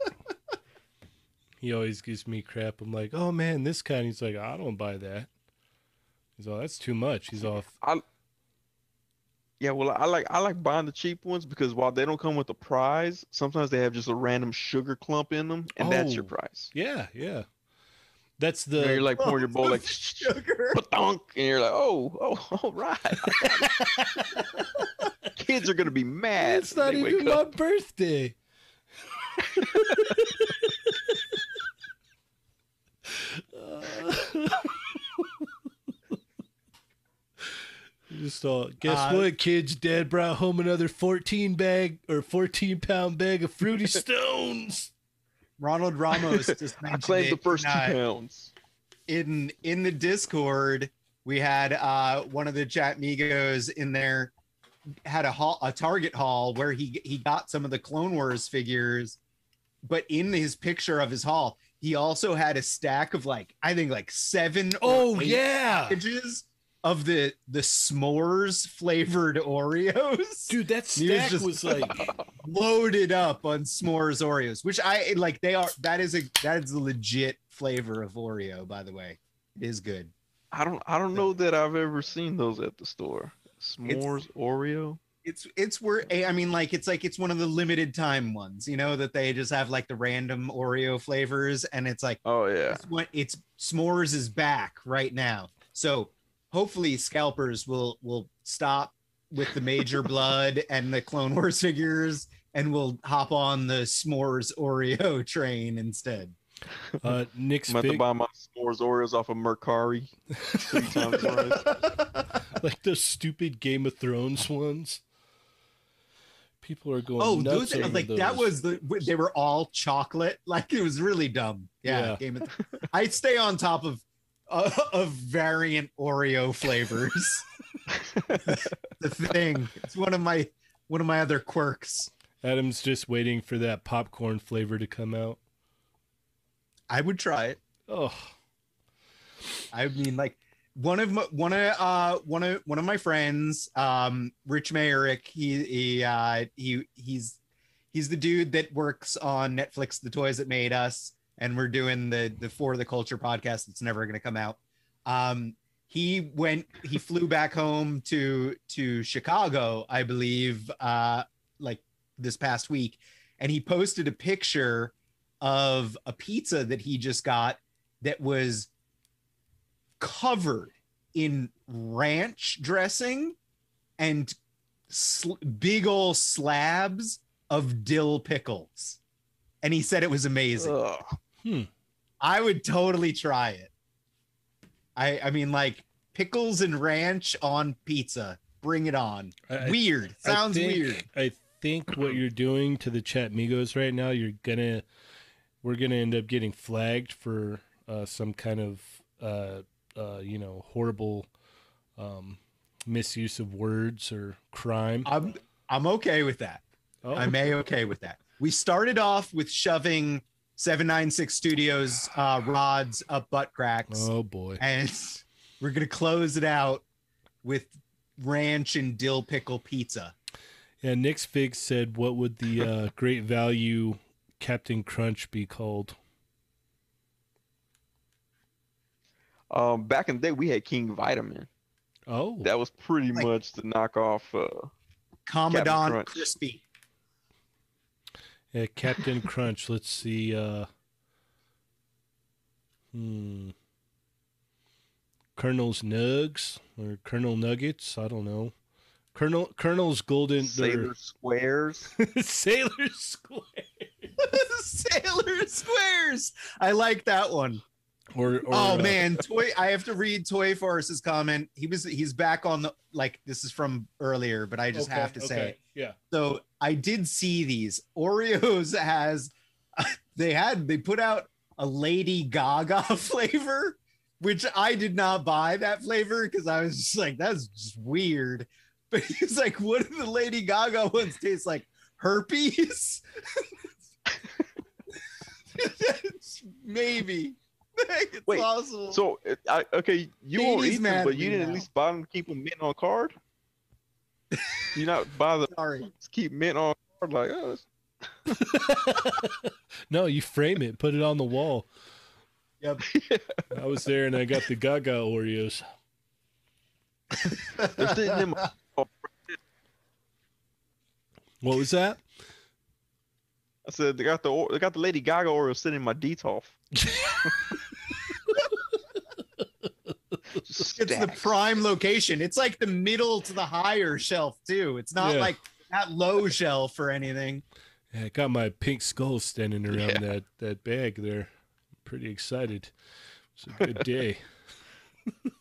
he always gives me crap. I'm like, oh man, this kind. He's like, I don't buy that. He's all, that's too much. He's off. Yeah, well, I like I like buying the cheap ones because while they don't come with a prize, sometimes they have just a random sugar clump in them, and that's your Oh. prize. Yeah, yeah. That's the you're like pouring your bowl like sugar. and you're like, oh, oh, all right. Kids are gonna be mad. It's not even my up. birthday. Uh, Just all, guess Uh, what, kids? Dad brought home another 14 bag or 14 pound bag of fruity stones. Ronald Ramos just I mentioned claimed the first in, two pounds. in in the Discord. We had uh one of the chat migos in there had a haul, a Target haul where he he got some of the Clone Wars figures, but in his picture of his haul, he also had a stack of like I think like seven. or Oh, eight yeah. packages of the the s'mores flavored Oreos. Dude, that He was stack was like, loaded up on s'mores Oreos, which I like. They are that is a that is a legit flavor of Oreo. By the way, it is good. I don't I don't know that I've ever seen those at the store. S'mores Oreo. It's it's where I mean, like it's like it's one of the limited time ones, you know, that they just have like the random Oreo flavors, and it's like Oh yeah. it's what it's s'mores is back right now. So hopefully scalpers will will stop with the major Bludd and the Clone Wars figures, and we'll hop on the s'mores Oreo train instead. uh, Nick's I'm about to buy my s'mores Oreos off of Mercari. Three the like those stupid Game of Thrones ones. People are going Oh, nuts those, over like those. that was the they were all chocolate. Like it was really dumb. Yeah, Yeah. Game of I stay on top of of variant Oreo flavors. the thing. It's one of my one of my other quirks. Adam's just waiting for that popcorn flavor to come out. I would try it. Oh, I mean, like one of my one of uh one of one of my friends, um, Rich Mayerick. He he uh he he's he's the dude that works on Netflix, The Toys That Made Us, and we're doing the the For the Culture podcast. That's never going to come out. Um, he went he flew back home to to Chicago, I believe, uh, like this past week, and he posted a picture of a pizza that he just got that was covered in ranch dressing and sl- big old slabs of dill pickles. And he said it was amazing. Ugh. I would totally try it. I I mean like pickles and ranch on pizza. Bring it on. I- I- weird. I Sounds think- weird. I think what you're doing to the chat Migos right now, you're gonna, we're gonna end up getting flagged for uh, some kind of, uh, uh, you know, horrible um, misuse of words or crime. I'm I'm okay with that. Oh, I'm a okay with that. We started off with shoving 796 Studios uh, rods up butt cracks, oh boy. and we're gonna close it out with ranch and dill pickle pizza. Yeah, Nick's Fig said, "What would the uh, great value Captain Crunch be called?" Um, back in the day, we had King Vitamin. Oh, That was pretty Like- much the knockoff. Uh, Commandant Crispy. Yeah, Captain Crunch. Let's see. Uh, hmm. Colonel's Nugs or Colonel Nuggets. I don't know. Colonel Colonel's Golden Sailor Squares. Sailor Squares. Sailor Squares. I like that one. Or, or oh uh, man, Toy. I have to read Toy Farce's comment. He was he's back on the like this is from earlier, but I just okay, have to say okay, it. Yeah. So I did see these. Oreos has they had they put out a Lady Gaga flavor, which I did not buy that flavor because I was just like, that's just weird. But he's like, what do the Lady Gaga ones taste like? Herpes? Maybe. it's Wait, possible. So, I, okay, you won't Katie's eat them, but you didn't now. at least buy them to keep them mint on card. you not buy the sorry. keep mint on card like oh, that's- no, you frame it, put it on the wall. Yep. I was there and I got the Gaga Oreos. they're sitting in my What was that? I said they got the they got the Lady Gaga Oreo sitting in my Detolf. It's the prime location. It's like the middle to the higher shelf too. It's not Yeah. like that low shelf or anything. Yeah, I got my pink skull standing around Yeah. that that bag there. Pretty excited. It's a good day.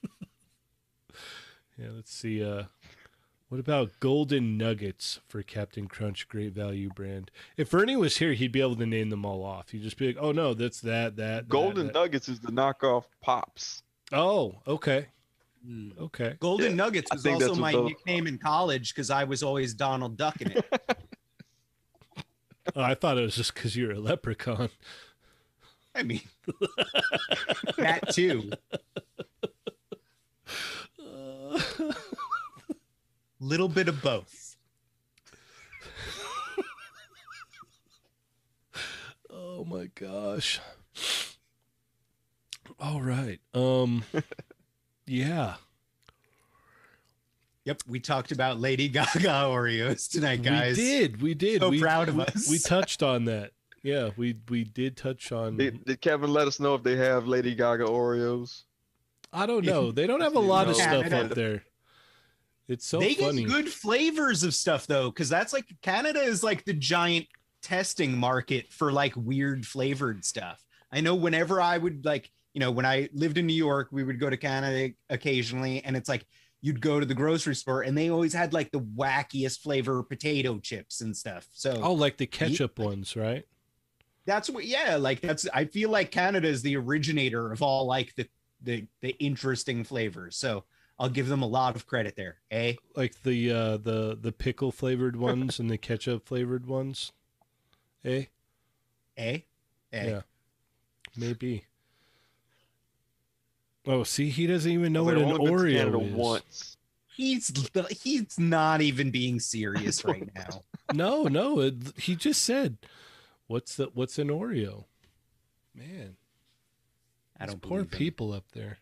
yeah, let's see. Uh, what about golden nuggets for Captain Crunch Great Value brand? If Ernie was here, he'd be able to name them all off. He'd just be like, "Oh no, that's that that." that, Golden that." Nuggets is the knockoff Pops. Oh, okay, okay. Golden Yeah, Nuggets was also my the- nickname in college because I was always Donald Duck in it. Oh, I thought it was just because you're a leprechaun. I mean, that too. Little bit of both. Oh my gosh. All right. Um yeah. Yep, we talked about Lady Gaga Oreos tonight, guys. We did. We did. So we, proud of we- us. We touched on that. Yeah, we we did touch on Did, did Kevin let us know if they have Lady Gaga Oreos? I don't know. They don't have a lot of No. stuff up there. It's so they funny. get good flavors of stuff though, because that's like Canada is like the giant testing market for like weird flavored stuff. I know whenever I would like, you know, when I lived in New York, we would go to Canada occasionally, and it's like you'd go to the grocery store and they always had like the wackiest flavor potato chips and stuff. So Oh, like the ketchup ones, right? that's what yeah, like that's I feel like Canada is the originator of all like the the the interesting flavors. So I'll give them a lot of credit there. Eh? Like the uh the the pickle flavored ones and the ketchup flavored ones. Eh? Eh? Eh? Yeah. Maybe. Oh, see, he doesn't even know what an only been to Oreo Canada is. once. he's he's not even being serious right now. No, no, it, he just said, "What's the what's an Oreo?" Man, I don't poor believe him. people up there.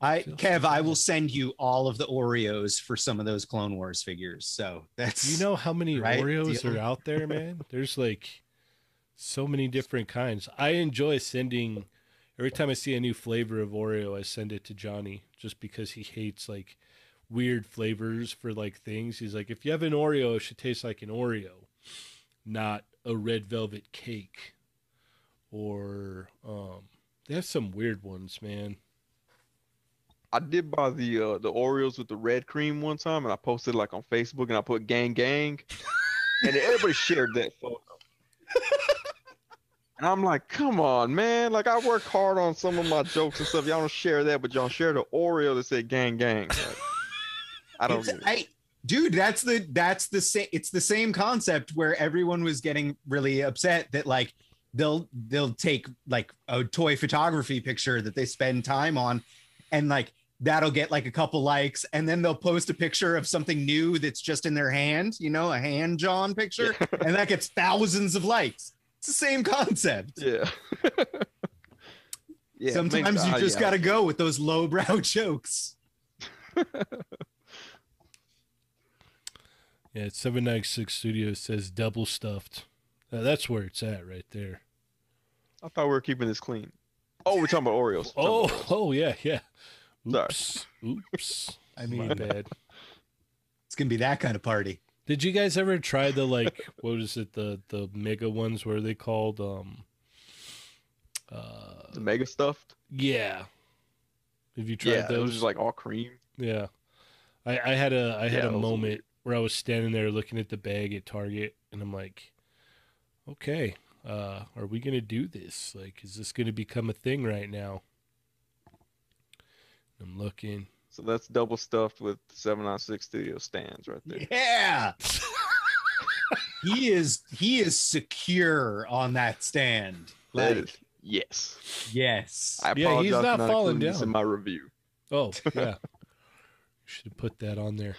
I Kev, I will send you all of the Oreos for some of those Clone Wars figures. So that's you know how many Right, Oreos deal. are out there, man? There's like so many different kinds. I enjoy sending every time I see a new flavor of Oreo, I send it to Johnny just because he hates like weird flavors for like things. He's like, if you have an Oreo, it should taste like an Oreo, not a red velvet cake or um They have some weird ones, man. I did buy the uh, the Oreos with the red cream one time, and I posted like on Facebook, and I put "gang gang," and everybody shared that photo. and I'm like, come on, man! Like I work hard on some of my jokes and stuff. Y'all don't share that, but y'all share the Oreo that said "gang gang." Like, I don't. Get it. I, dude, that's the that's the same. It's the same concept where everyone was getting really upset that like they'll they'll take like a toy photography picture that they spend time on, and like that'll get like a couple likes, and then they'll post a picture of something new that's just in their hand, you know, a hand drawn picture, and that gets thousands of likes. It's the same concept. Yeah. yeah. Sometimes makes- you uh, just yeah. got to go with those lowbrow jokes. Yeah, seven nine six Studios says double stuffed. Uh, that's where it's at right there. I thought we were keeping this clean. Oh, we're talking about Oreos. Oh, talking about oh yeah, yeah. Sorry. Oops, oops. I My mean, bad. it's gonna be that kind of party. Did you guys ever try the like what is it the the mega ones where they called um uh the mega stuffed. yeah. Have you tried Yeah, it was those? just like all cream. yeah. I I had a I had Yeah, a those moment where I was standing there looking at the bag at Target and I'm like, okay, uh, are we gonna do this? Like, is this gonna become a thing right now? I'm looking. So that's double stuffed with 796 Studio stands right there. Yeah. he is he is secure on that stand. That Like, is- yes. yes. I Yeah, he's apologize for not not falling including this down. in my review. Oh yeah, You should have put that on there.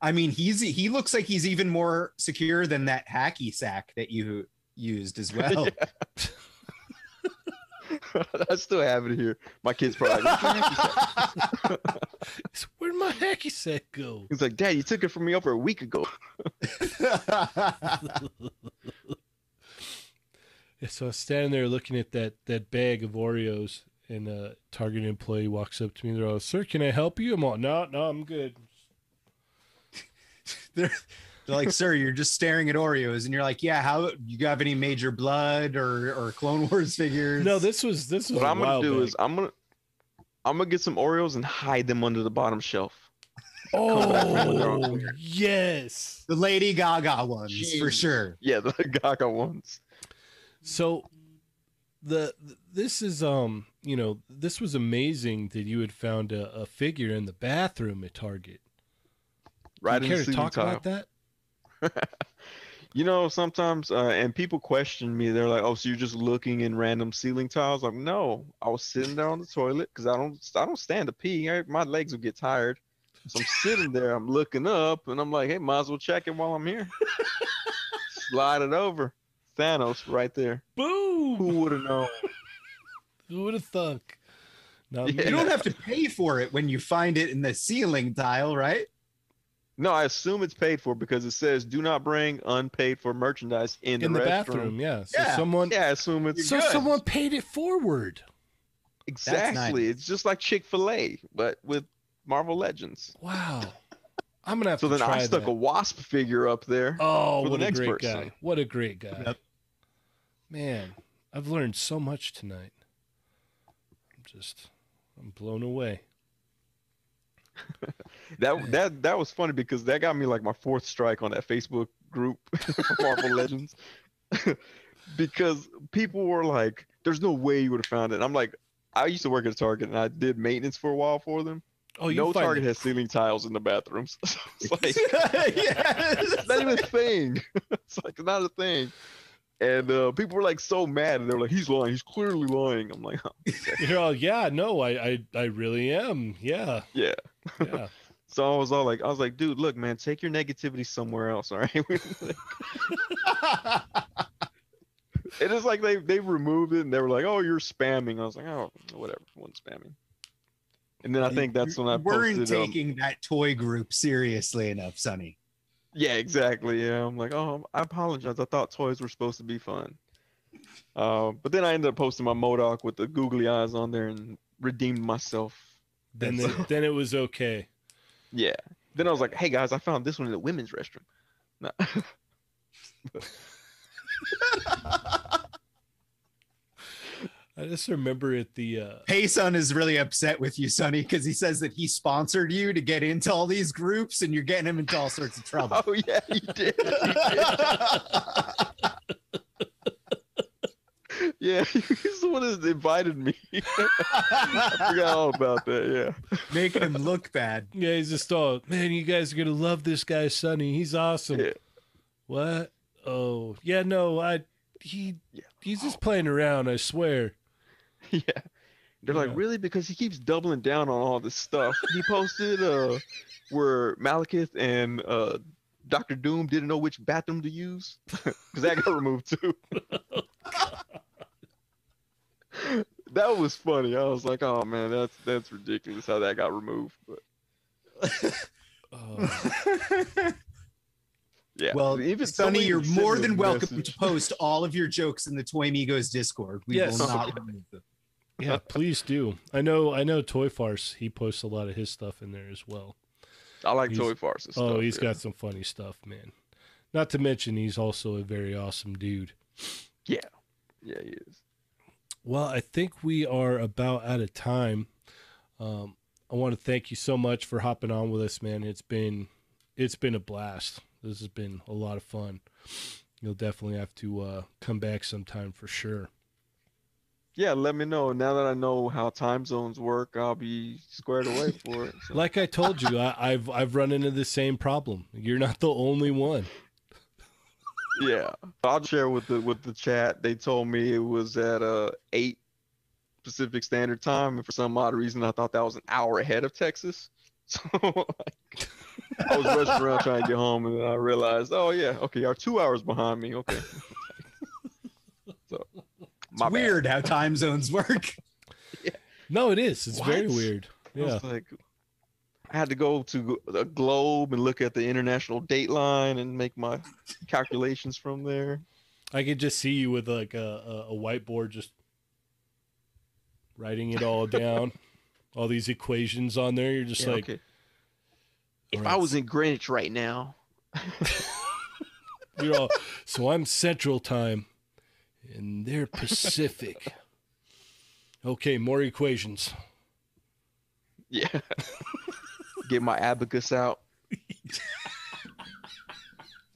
I mean, he's he looks like he's even more secure than that hacky sack that you used as well. I still have it here. My kid's probably like, "Where's your hacky? Where'd my hacky sack go? he's like, Dad, you took it from me over a week ago. Yeah, so I was standing there looking at that that bag of Oreos, and a Target employee walks up to me. They're all, "Sir, can I help you?" I'm all, "No, no, I'm good." they're, they're like, sir, you're just staring at Oreos, and you're like, yeah. How you have any Major Bludd or or Clone Wars figures? No, this was this was What a I'm gonna do back. is I'm gonna I'm gonna get some Oreos and hide them under the bottom shelf. when they're on oh yes. the Lady Gaga ones for sure. Yeah, the Gaga ones. So the this is um you know this was amazing that you had found a, a figure in the bathroom at Target. Right Do in you the care to talk tile. about that? You know, sometimes uh, and people question me. They're like, "Oh, so you're just looking in random ceiling tiles?" Like, no, I was sitting there on the toilet because I don't, I don't stand to pee. I, my legs will get tired. So I'm sitting there. I'm looking up, and I'm like, "Hey, might as well check it while I'm here." Slide it over. Thanos right there. Boom! Who would have known? Who would have thunk? Not Yeah. You don't have to pay for it when you find it in the ceiling tile, right? No, I assume it's paid for because it says do not bring unpaid for merchandise in, in the, restroom. bathroom. Yeah. So Yeah. someone Yeah, I assume it's so good. someone paid it forward. exactly. It's just like Chick Fil A, but with Marvel Legends. Wow. I'm gonna have So to So then try I stuck that. a wasp figure up there. Oh, for the what a next great person. guy! What a great guy! Yep. Man, I've learned so much tonight. I'm just, I'm blown away. That that that was funny because that got me like my fourth strike on that Facebook group for Marvel Legends. because people were like, "There's no way you would have found it." And I'm like, I used to work at a Target and I did maintenance for a while for them. Oh, you no find Target it- has ceiling tiles in the bathrooms. So it's like yes. it's not even a thing. it's like not a thing. And uh, people were like so mad, and they were like, "He's lying. He's clearly lying." I'm like, oh, You're all, yeah, no, I, I, I really am. Yeah, "Yeah." Yeah. So I was all like, "I was like, dude, look, man, take your negativity somewhere else, all right?" it is like they they removed it, and they were like, "Oh, you're spamming." I was like, "Oh, whatever, one spamming." And then I think that's when I weren't posted. um, taking that toy group seriously enough, Sonny. Yeah, exactly. Yeah, I'm like, oh, I apologize. I thought toys were supposed to be fun. Uh, but then I ended up posting my MODOK with the googly eyes on there and redeemed myself. Then, That's the, then it was okay. Yeah. Then I was like, hey guys, I found this one in the women's restroom. No. I just remember at the uh Payson is really upset with you, Sonny, because he says that he sponsored you to get into all these groups and you're getting him into all sorts of trouble. Oh yeah, he did. He did. Yeah, he's the one that invited me. I forgot all about that. Yeah. Making him look bad. yeah, he's just all man, you guys are gonna love this guy, Sonny. He's awesome. Yeah. What? Oh, yeah, no, I he Yeah. he's just playing around, I swear. Yeah. They're like, really? Because he keeps doubling down on all this stuff. He posted uh where Malekith and uh Doctor Doom didn't know which bathroom to use. Because that got removed too. That was funny. I was like, oh man, that's that's ridiculous how that got removed. But Oh, yeah. Well, even Sonny, you're more than welcome message. to post all of your jokes in the Toy Migos Discord. We Yes. will not remove them. yeah, please do. I know I know Toy Farce, he posts a lot of his stuff in there as well. I like he's- toy farces. Oh, stuff, he's yeah. got some funny stuff, man. Not to mention he's also a very awesome dude. Yeah, yeah, he is. Well, I think we are about out of time. Um, I want to thank you so much for hopping on with us, man. It's been it's been a blast. This has been a lot of fun. You'll definitely have to uh, come back sometime for sure. Yeah, let me know. Now that I know how time zones work, I'll be squared away for it. So. Like I told you, I, I've I've run into the same problem. You're not the only one. Yeah, I'll share with the with the chat. They told me it was at uh eight Pacific Standard Time, and for some odd reason, I thought that was an hour ahead of Texas. So like, I was rushing around trying to get home, and then I realized, oh yeah, okay, you're two hours behind me. Okay. so, It's my bad. weird how time zones work. yeah. No, it is. It's very What? weird. I Yeah. was like, I had to go to the globe and look at the international date line and make my calculations from there. I could just see you with like a, a, whiteboard just writing it all down. all these equations on there. You're just Yeah, like, okay. If Alright. I was in Greenwich right now, you're all, so I'm Central Time and they're Pacific. okay, more equations. yeah, get my abacus out.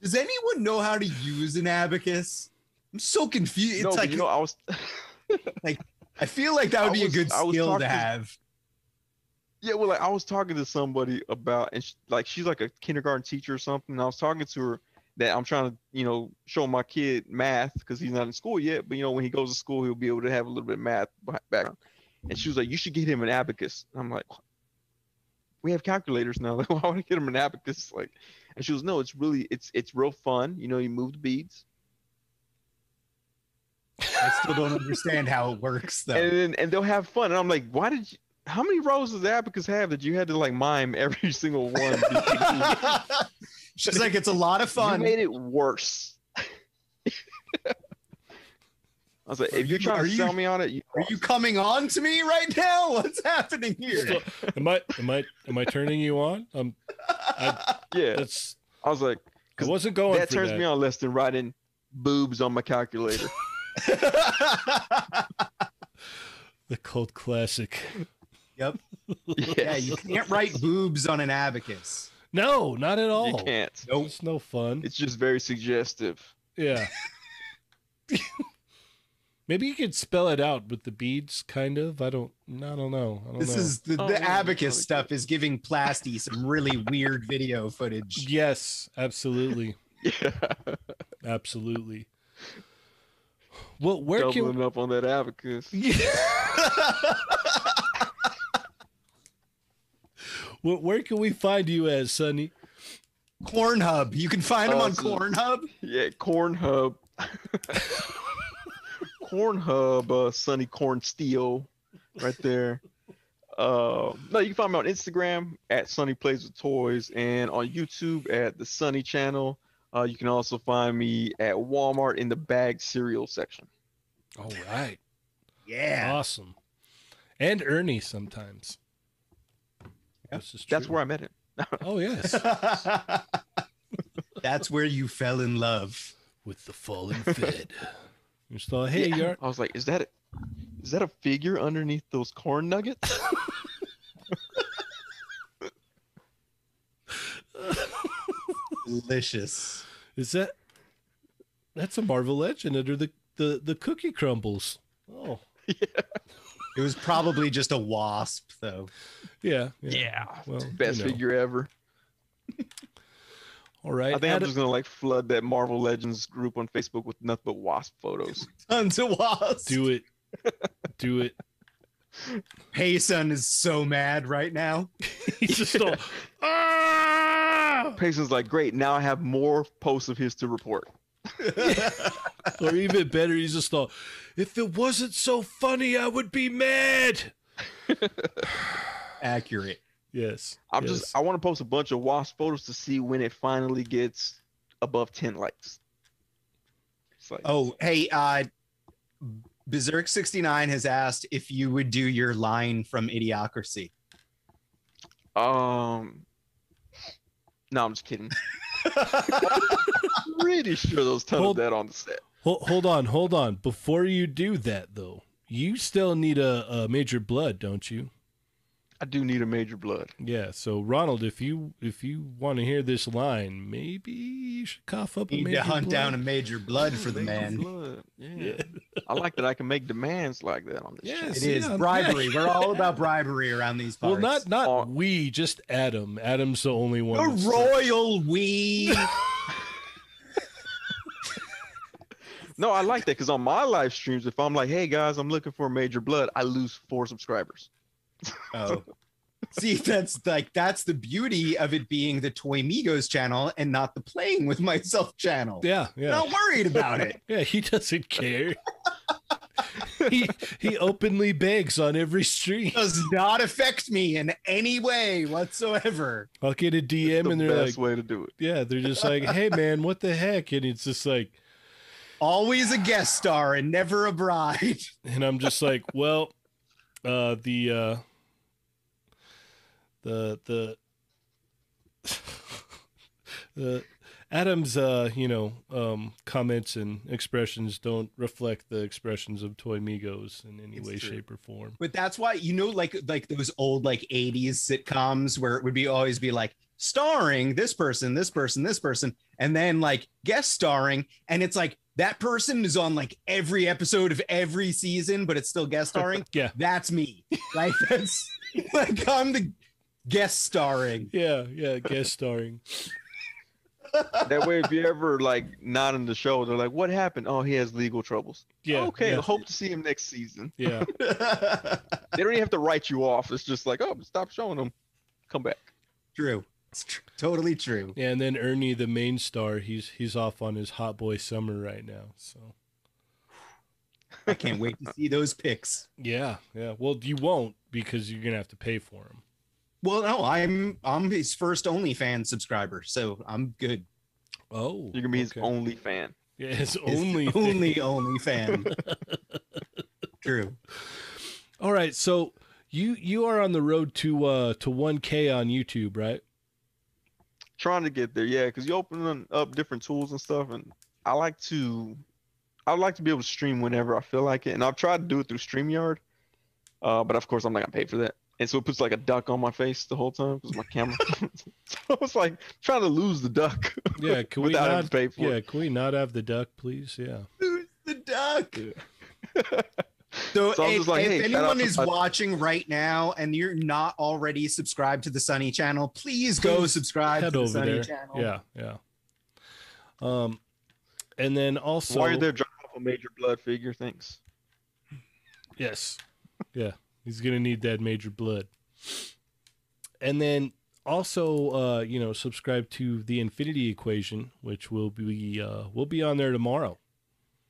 Does anyone know how to use an abacus? I'm so confused. It's no, but like you know, I was like I feel like that would I be was- a good skill to talking to- have. Yeah, well, like I was talking to somebody about, and she, like she's like a kindergarten teacher or something. And I was talking to her that I'm trying to, you know, show my kid math because he's not in school yet. But you know, when he goes to school, he'll be able to have a little bit of math background. And she was like, "You should get him an abacus." And I'm like, "We have calculators now. Like, why would I get him an abacus?" Like, and she was, "No, it's really, it's it's real fun. You know, you move the beads, I still don't understand how it works though. and then and they'll have fun." And I'm like, "Why did you?" How many rows does abacus have that you had to like mime every single one? She's like, it's a lot of You fun. made it worse. I was like, Are if you're you- trying are to you- sell me on it, you, Are you coming on to me right now? What's happening here? So, am I am I am I turning you on? Um, yeah. that's I was like, I wasn't going that for turns that. me on less than writing boobs on my calculator. The cult classic. yep. yes. Yeah, you can't write boobs on an abacus. No, not at all. You can't. Nope. It's no fun. It's just very suggestive. Yeah. Maybe you could spell it out with the beads, kind of. I don't. I don't know. I don't This know. is the, Oh, the yeah, abacus probably stuff is giving Plasty some really weird video footage. yes, absolutely, Yeah. absolutely. Well, where can Doubling up on that abacus. well, where can we find you as Sonny? Cornhub. You can find them Oh, on so- Cornhub. Yeah, Corn Hub. Corn Hub, uh, Sunny Corn Steel, right there. Uh, no, you can find me on Instagram at Sunny Plays with Toys and on YouTube at the Sunny Channel. Uh, you can also find me at Walmart in the bag cereal section. All right, Yeah. awesome. And Ernie sometimes. Yeah, This is That's where I met him. Oh yes, That's where you fell in love. with the fallen fed. Just thought, hey, Yeah. you're I was like, is that it? Is that a figure underneath those corn nuggets? Delicious. Is that that's a Marvel Legend under the the the cookie crumbles? Oh, yeah. It was probably just a wasp, though. yeah, yeah. Well, Best you know. figure ever. All right. I think I'm just gonna like flood that Marvel Legends group on Facebook with nothing but wasp photos. Tons of wasps. do it. Do it. Payson is so mad right now. He's just all, ah! Payson's like, great, now I have more posts of his to report. Or even better, he's just all, if it wasn't so funny, I would be mad. Accurate. Yes. I'm yes. just I want to post a bunch of wasp photos to see when it finally gets above 10 likes. It's like, Oh, hey, uh Berserk 69 has asked if you would do your line from Idiocracy. um, no, I'm just kidding. Pretty sure there was tons Hold- of that on the set. Hold, hold on, hold on. Before you do that, though, you still need a, a Major Bludd, don't you? I do need a Major Bludd. Yeah. So Ronald, if you if you want to hear this line, maybe you should cough up a Need major to hunt blood. down a Major Bludd for the Major man. blood. Yeah. Yeah. I like that I can make demands like that on this Yes. channel. It is Yeah, bribery. yeah. We're all about bribery around these parts. Well, not not Oh. we, just Adam. Adam's the only one. the that's- royal we. No, I like that because on my live streams, if I'm like, hey guys, I'm looking for a Major Bludd, I lose four subscribers. Oh. See, that's like that's the beauty of it being the Toy Migos channel and not the playing with myself channel. Yeah, yeah, Not worried about it. yeah. He doesn't care. he he openly begs on every stream. Does not affect me in any way whatsoever. I'll get a DM the and they're best like, way to do it. yeah, they're just like, hey man, what the heck? And it's just like, Always a guest star and never a bride. and I'm just like, well, uh, the uh, the the the Adam's uh, you know, um, comments and expressions don't reflect the expressions of Toy Migos in any It's way, true. shape, or form. But that's why you know, like like those old like 80s sitcoms where it would be always be like starring this person, this person, this person, and then like guest starring, and it's like that person is on like every episode of every season, but it's still guest starring. Yeah. That's me. Like that's like I'm the guest starring. Yeah, yeah, guest starring. That way, if you ever like not in the show, they're like, "What happened? Oh, he has legal troubles." Yeah. Oh, okay, yeah, hope to see him next season. yeah. They don't even have to write you off. It's just like, "Oh, stop showing them, come back." true. It's tr- totally true. Yeah, and then Ernie, the main star, he's he's off on his hot boy summer right now. So I can't wait to see those pics. yeah, yeah. Well, you won't because you're gonna have to pay for him. Well, no, I'm I'm his first OnlyFans subscriber, so I'm good. Oh, You're gonna be his okay. only fan. Yeah, his His only only only fan. True. All right, so you you are on the road to uh to 1K on YouTube, right? Trying to get there, yeah, because you open up different tools and stuff, and I like to, I would like to be able to stream whenever I feel like it, and I've tried to do it through Streamyard, uh, but of course I'm not gonna pay for that, and so it puts like a duck on my face the whole time because my camera. so I was like trying to lose the duck. Yeah, can we without having not to pay for Yeah, it. can we not have the duck, please? Yeah. Who's the duck? So, So if, just like, if hey, shout anyone is my- watching right now and you're not already subscribed to the Sunny channel, please go subscribe Head to the over Sunny there. channel. Yeah, yeah. Um, and then also While you're there, drop off a Major Bludd figure. Thanks. Yes. Yeah. He's going to need that Major Bludd. And then also uh, you know, subscribe to the Infinity Equation, which will be uh will be on there tomorrow.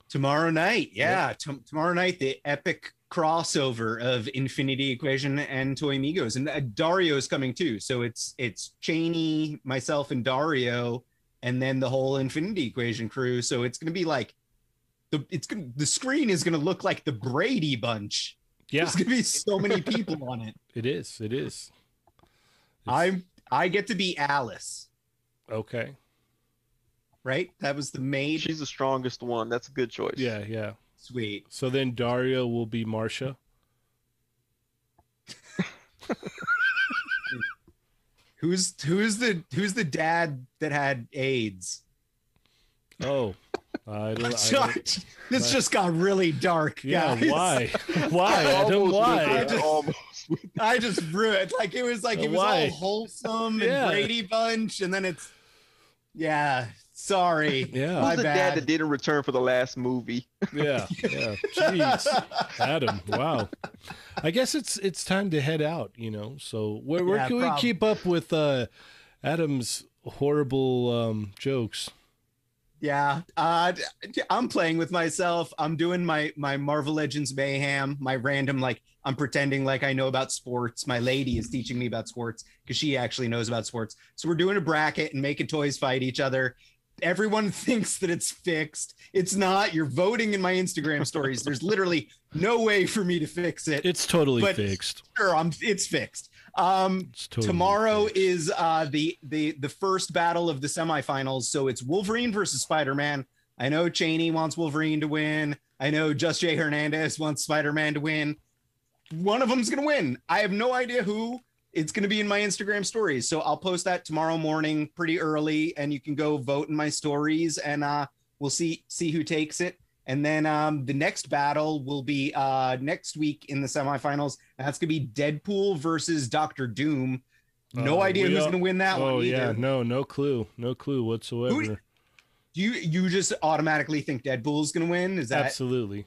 Tomorrow night, yeah, Tom- tomorrow night, the epic crossover of Infinity Equation and Toy Migos, and uh, Dario's coming too. So it's it's Cheney, myself, and Dario, and then the whole Infinity Equation crew. So it's gonna be like the it's gonna the screen is gonna look like the Brady Bunch. Yeah, There's gonna be so many people on it. it is. It is. It's- I I get to be Alice, okay. right? That was the maid. She's the strongest one. That's a good choice. Yeah, yeah. Sweet. So then Dario will be Marsha. Who's who's the who's the dad that had AIDS? Oh, I don't. I don't this just got really dark. yeah, guys. why? Why? Adam, Almost why? I that, just- almost I just ruined. Like it was like it was Why? all wholesome Yeah. and Brady Bunch, and then it's yeah. Sorry. Yeah. My Who's the dad that didn't return for the last movie? Yeah, yeah. Jeez, Adam. Wow. I guess it's it's time to head out. You know. So where where Yeah, can we keep up with uh, Adam's horrible um, jokes? Yeah, uh, I'm playing with myself. I'm doing my my Marvel Legends mayhem, my random like I'm pretending like I know about sports. My lady is teaching me about sports because she actually knows about sports. So we're doing a bracket and making toys fight each other. Everyone thinks that it's fixed. It's not. You're voting in my Instagram stories. There's literally no way for me to fix it. It's totally But- fixed. Sure, I'm. It's fixed. Um, totally tomorrow fixed. is uh the the the first battle of the semifinals. So it's wolverine versus spider-man. I know cheney wants wolverine to win. I know just jay hernandez wants spider-man to win. One of them's gonna win. I have no idea who it's gonna be in my instagram stories. So i'll post that tomorrow morning pretty early and you can go vote in my stories and uh we'll see see who takes it and then um, the next battle will be uh, next week in the semifinals. And that's going to be Deadpool versus Doctor Doom. No Uh, idea who's going to win that oh one either. yeah, no, no clue, no clue whatsoever. Do you you just automatically think Deadpool's going to win? Is that Absolutely.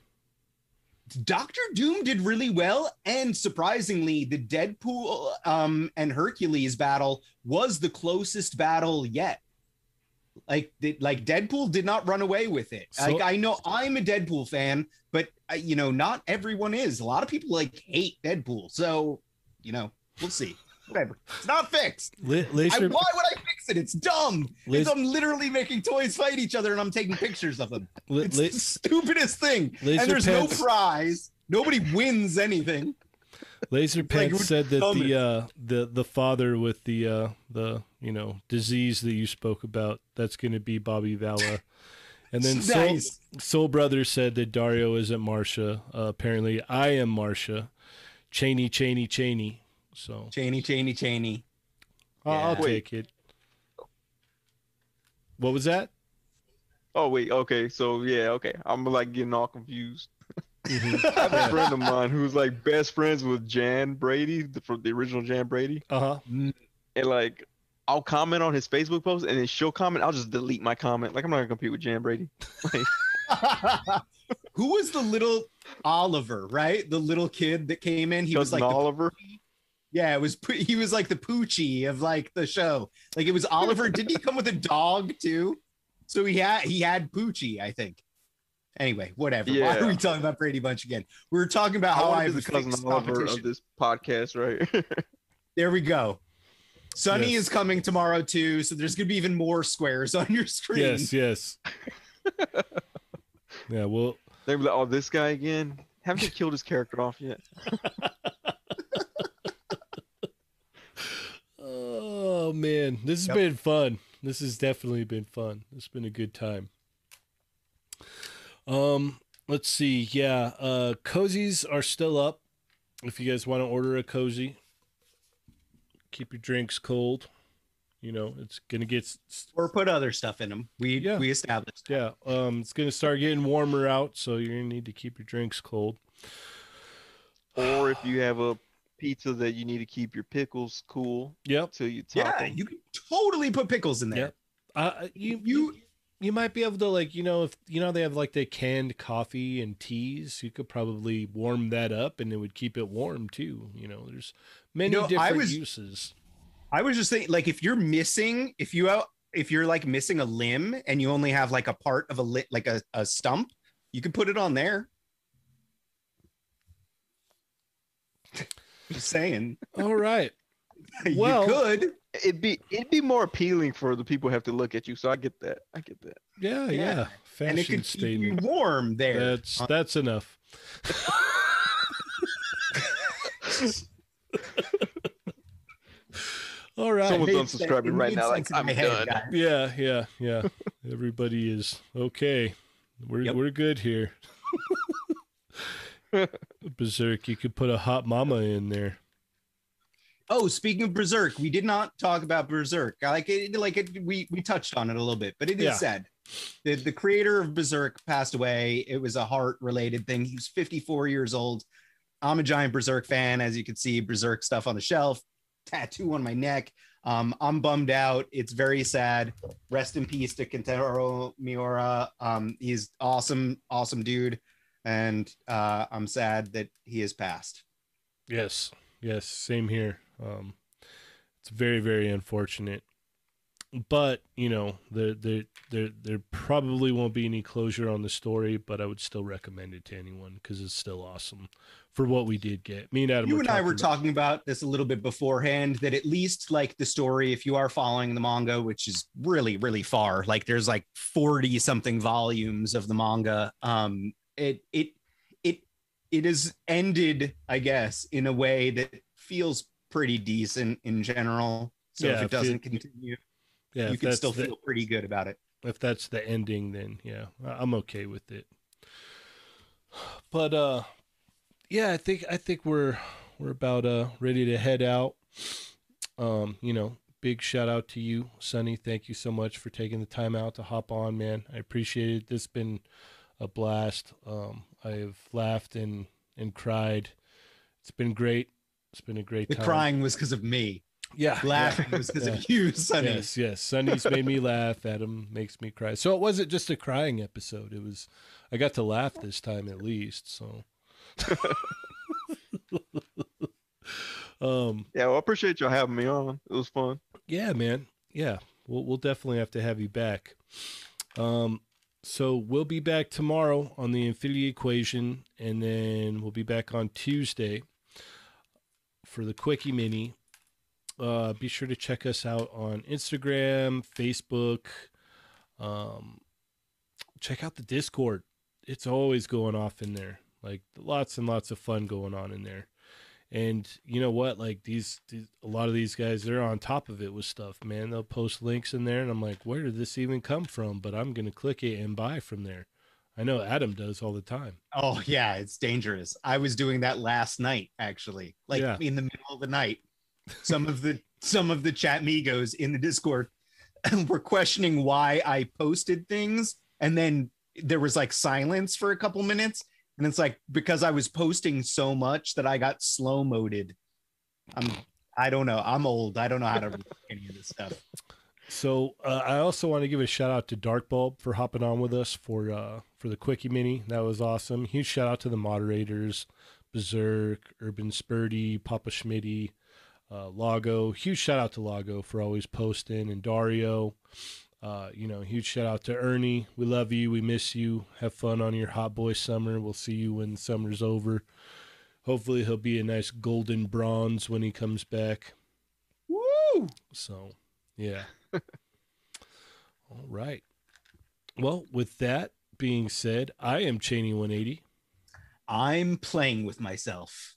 Doctor Doom did really well, and surprisingly, the Deadpool um, and Hercules battle was the closest battle yet. Like, like Deadpool did not run away with it. So- like, I know I'm a Deadpool fan, but uh, you know, not everyone is. A lot of people like hate Deadpool, so you know, we'll see. Whatever. It's not fixed. La- I, why would I fix it? It's dumb. It's, I'm literally making toys fight each other, and I'm taking pictures of them. la- It's the stupidest thing. And there's Pants- no prize. Nobody wins anything. Laser like Pants we're said that dumb. the uh, the the father with the uh, the you know disease that you spoke about that's going to be Bobby Vala, and then Soul, nice. Soul Brothers said that Dario isn't Marsha. Uh, apparently, I am Marsha. Cheney, Cheney, Cheney. So Cheney, Cheney, Cheney. I'll, I'll Yeah. take it. What was that? Oh wait, okay, so yeah, okay. I'm like getting all confused. Mhm. I have a friend of mine who's like best friends with Jan Brady, the, from the original Jan Brady, Uh huh. and like I'll comment on his Facebook post, and then she'll comment. I'll just delete my comment. Like I'm not gonna compete with Jan Brady. Who was the little Oliver, right? The little kid that came in. He was Cousin like, the, Oliver. yeah, it was, he was like the Poochie of like the show. Like it was Oliver. Didn't he come with a dog too? So he had, he had Poochie, I think. Anyway, whatever. Why are we talking about Brady Bunch again? We were talking about how want I to have be a the cousin Oliver of this podcast, right? There we go. Sunny Yes. is coming tomorrow too, so there's gonna be even more squares on your screen. Yes, yes. yeah, well, They'll be like, "Oh, this guy again? Haven't they killed his character off yet?" oh man, this has Yep. been fun. This has definitely been fun. It's been a good time. Um, let's see. Yeah, uh, cozies are still up. If you guys want to order a cozy, keep your drinks cold. You know, it's gonna get s- Or put other stuff in them. We Yeah. we established. Yeah, um, it's gonna start getting warmer out, so you're gonna need to keep your drinks cold. Or if you have a pizza that you need to keep your pickles cool Yep. till you top Yeah, 'em. you can totally put pickles in there. Yep. Uh, you You- you you might be able to like you know if you know they have like the canned coffee and teas, you could probably warm that up and it would keep it warm too. You know, there's many know, I different was- uses. I was just thinking, like, if you're missing, if you if you're like missing a limb and you only have like a part of a lit, like a, a stump, you could put it on there. Just saying, All right. you Well- could. It'd be it'd be more appealing for the people who have to look at you. So I get that. I get that. Yeah, yeah. Yeah. Fashion and it could keep you statement. warm there. That's that's enough. All right. Someone's unsubscribing right now, like, I'm my head, done. Yeah, yeah, yeah. Everybody is okay. We're Yep. we're good here. Berserk, you could put a hot mama in there. Oh, speaking of Berserk, we did not talk about Berserk. Like it, like it, we we touched on it a little bit, but it is Yeah. sad. The the creator of Berserk passed away. It was a heart related thing. He was 54 years old. I'm a giant Berserk fan, as you can see, Berserk stuff on the shelf, tattoo on my neck. Um, I'm bummed out. It's very sad. Rest in peace to Kentaro Miura. Um, he's awesome, awesome dude, and uh, I'm sad that he has passed. Yes, yes, same here. Um, it's very, very unfortunate. But you know, there, there, there, there probably won't be any closure on the story. But I would still recommend it to anyone because it's still awesome for what we did get. Me and Adam, you and I were about- talking about this a little bit beforehand that at least like the story, if you are following the manga, which is really, really far, like there's like 40 something volumes of the manga. Um, it, it, it, it is ended, I guess, in a way that feels pretty decent in general. So Yeah, if it doesn't it- continue, Yeah, you can still the- feel pretty good about it. if that's the ending then yeah I- i'm okay with it. But uh yeah i think i think we're we're about uh ready to head out. Um you know big shout out to you sonny. Thank you so much for taking the time out to hop on man. I appreciate it. This has been a blast. Um i've laughed and and cried. It's been great it's been a great The time crying was because of me. yeah yeah. Laughing was because Yeah. of you, Sonny. Yes, yes. Sunny's made me laugh. Adam makes me cry. So it wasn't just a crying episode. It was I got to laugh this time at least. So um Yeah, well, I appreciate y'all having me on. It was fun. yeah, man. Yeah. We'll we'll definitely have to have you back. Um so we'll be back tomorrow on the infinity equation and then we'll be back on Tuesday for the quickie mini. Uh be sure to check us out on Instagram, Facebook. Um check out the Discord. It's always going off in there. Like lots and lots of fun going on in there. And you know what? Like these, these, a lot of these guys, they're on top of it with stuff, man. They'll post links in there, and I'm like, where did this even come from? But I'm gonna click it and buy from there. I know Adam does all the time. Oh yeah, it's dangerous. I was doing that last night, actually, like Yeah. in the middle of the night. Some of the some of the chat migos in the Discord were questioning why I posted things, and then there was like silence for a couple minutes, and it's like because I was posting so much that I got slow moded. I'm I don't know. I'm old. I don't know how to read any of this stuff. So uh, I also want to give a shout out to Dark Bulb for hopping on with us for uh, for the quickie mini. That was awesome. Huge shout out to the moderators, Berserk, Urban Spurdy, Papa Schmitty, uh, Lago. Huge shout out to Lago for always posting and Dario. Uh, you know, huge shout out to Ernie. We love you. We miss you. Have fun on your hot boy summer. We'll see you when summer's over. Hopefully, he'll be a nice golden bronze when he comes back. Woo! So, yeah. All right. Well, with that being said, I am Cheney 180. I'm playing with myself.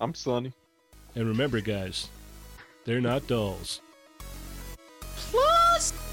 I'm Sonny. And remember, guys, they're not dolls. Plus.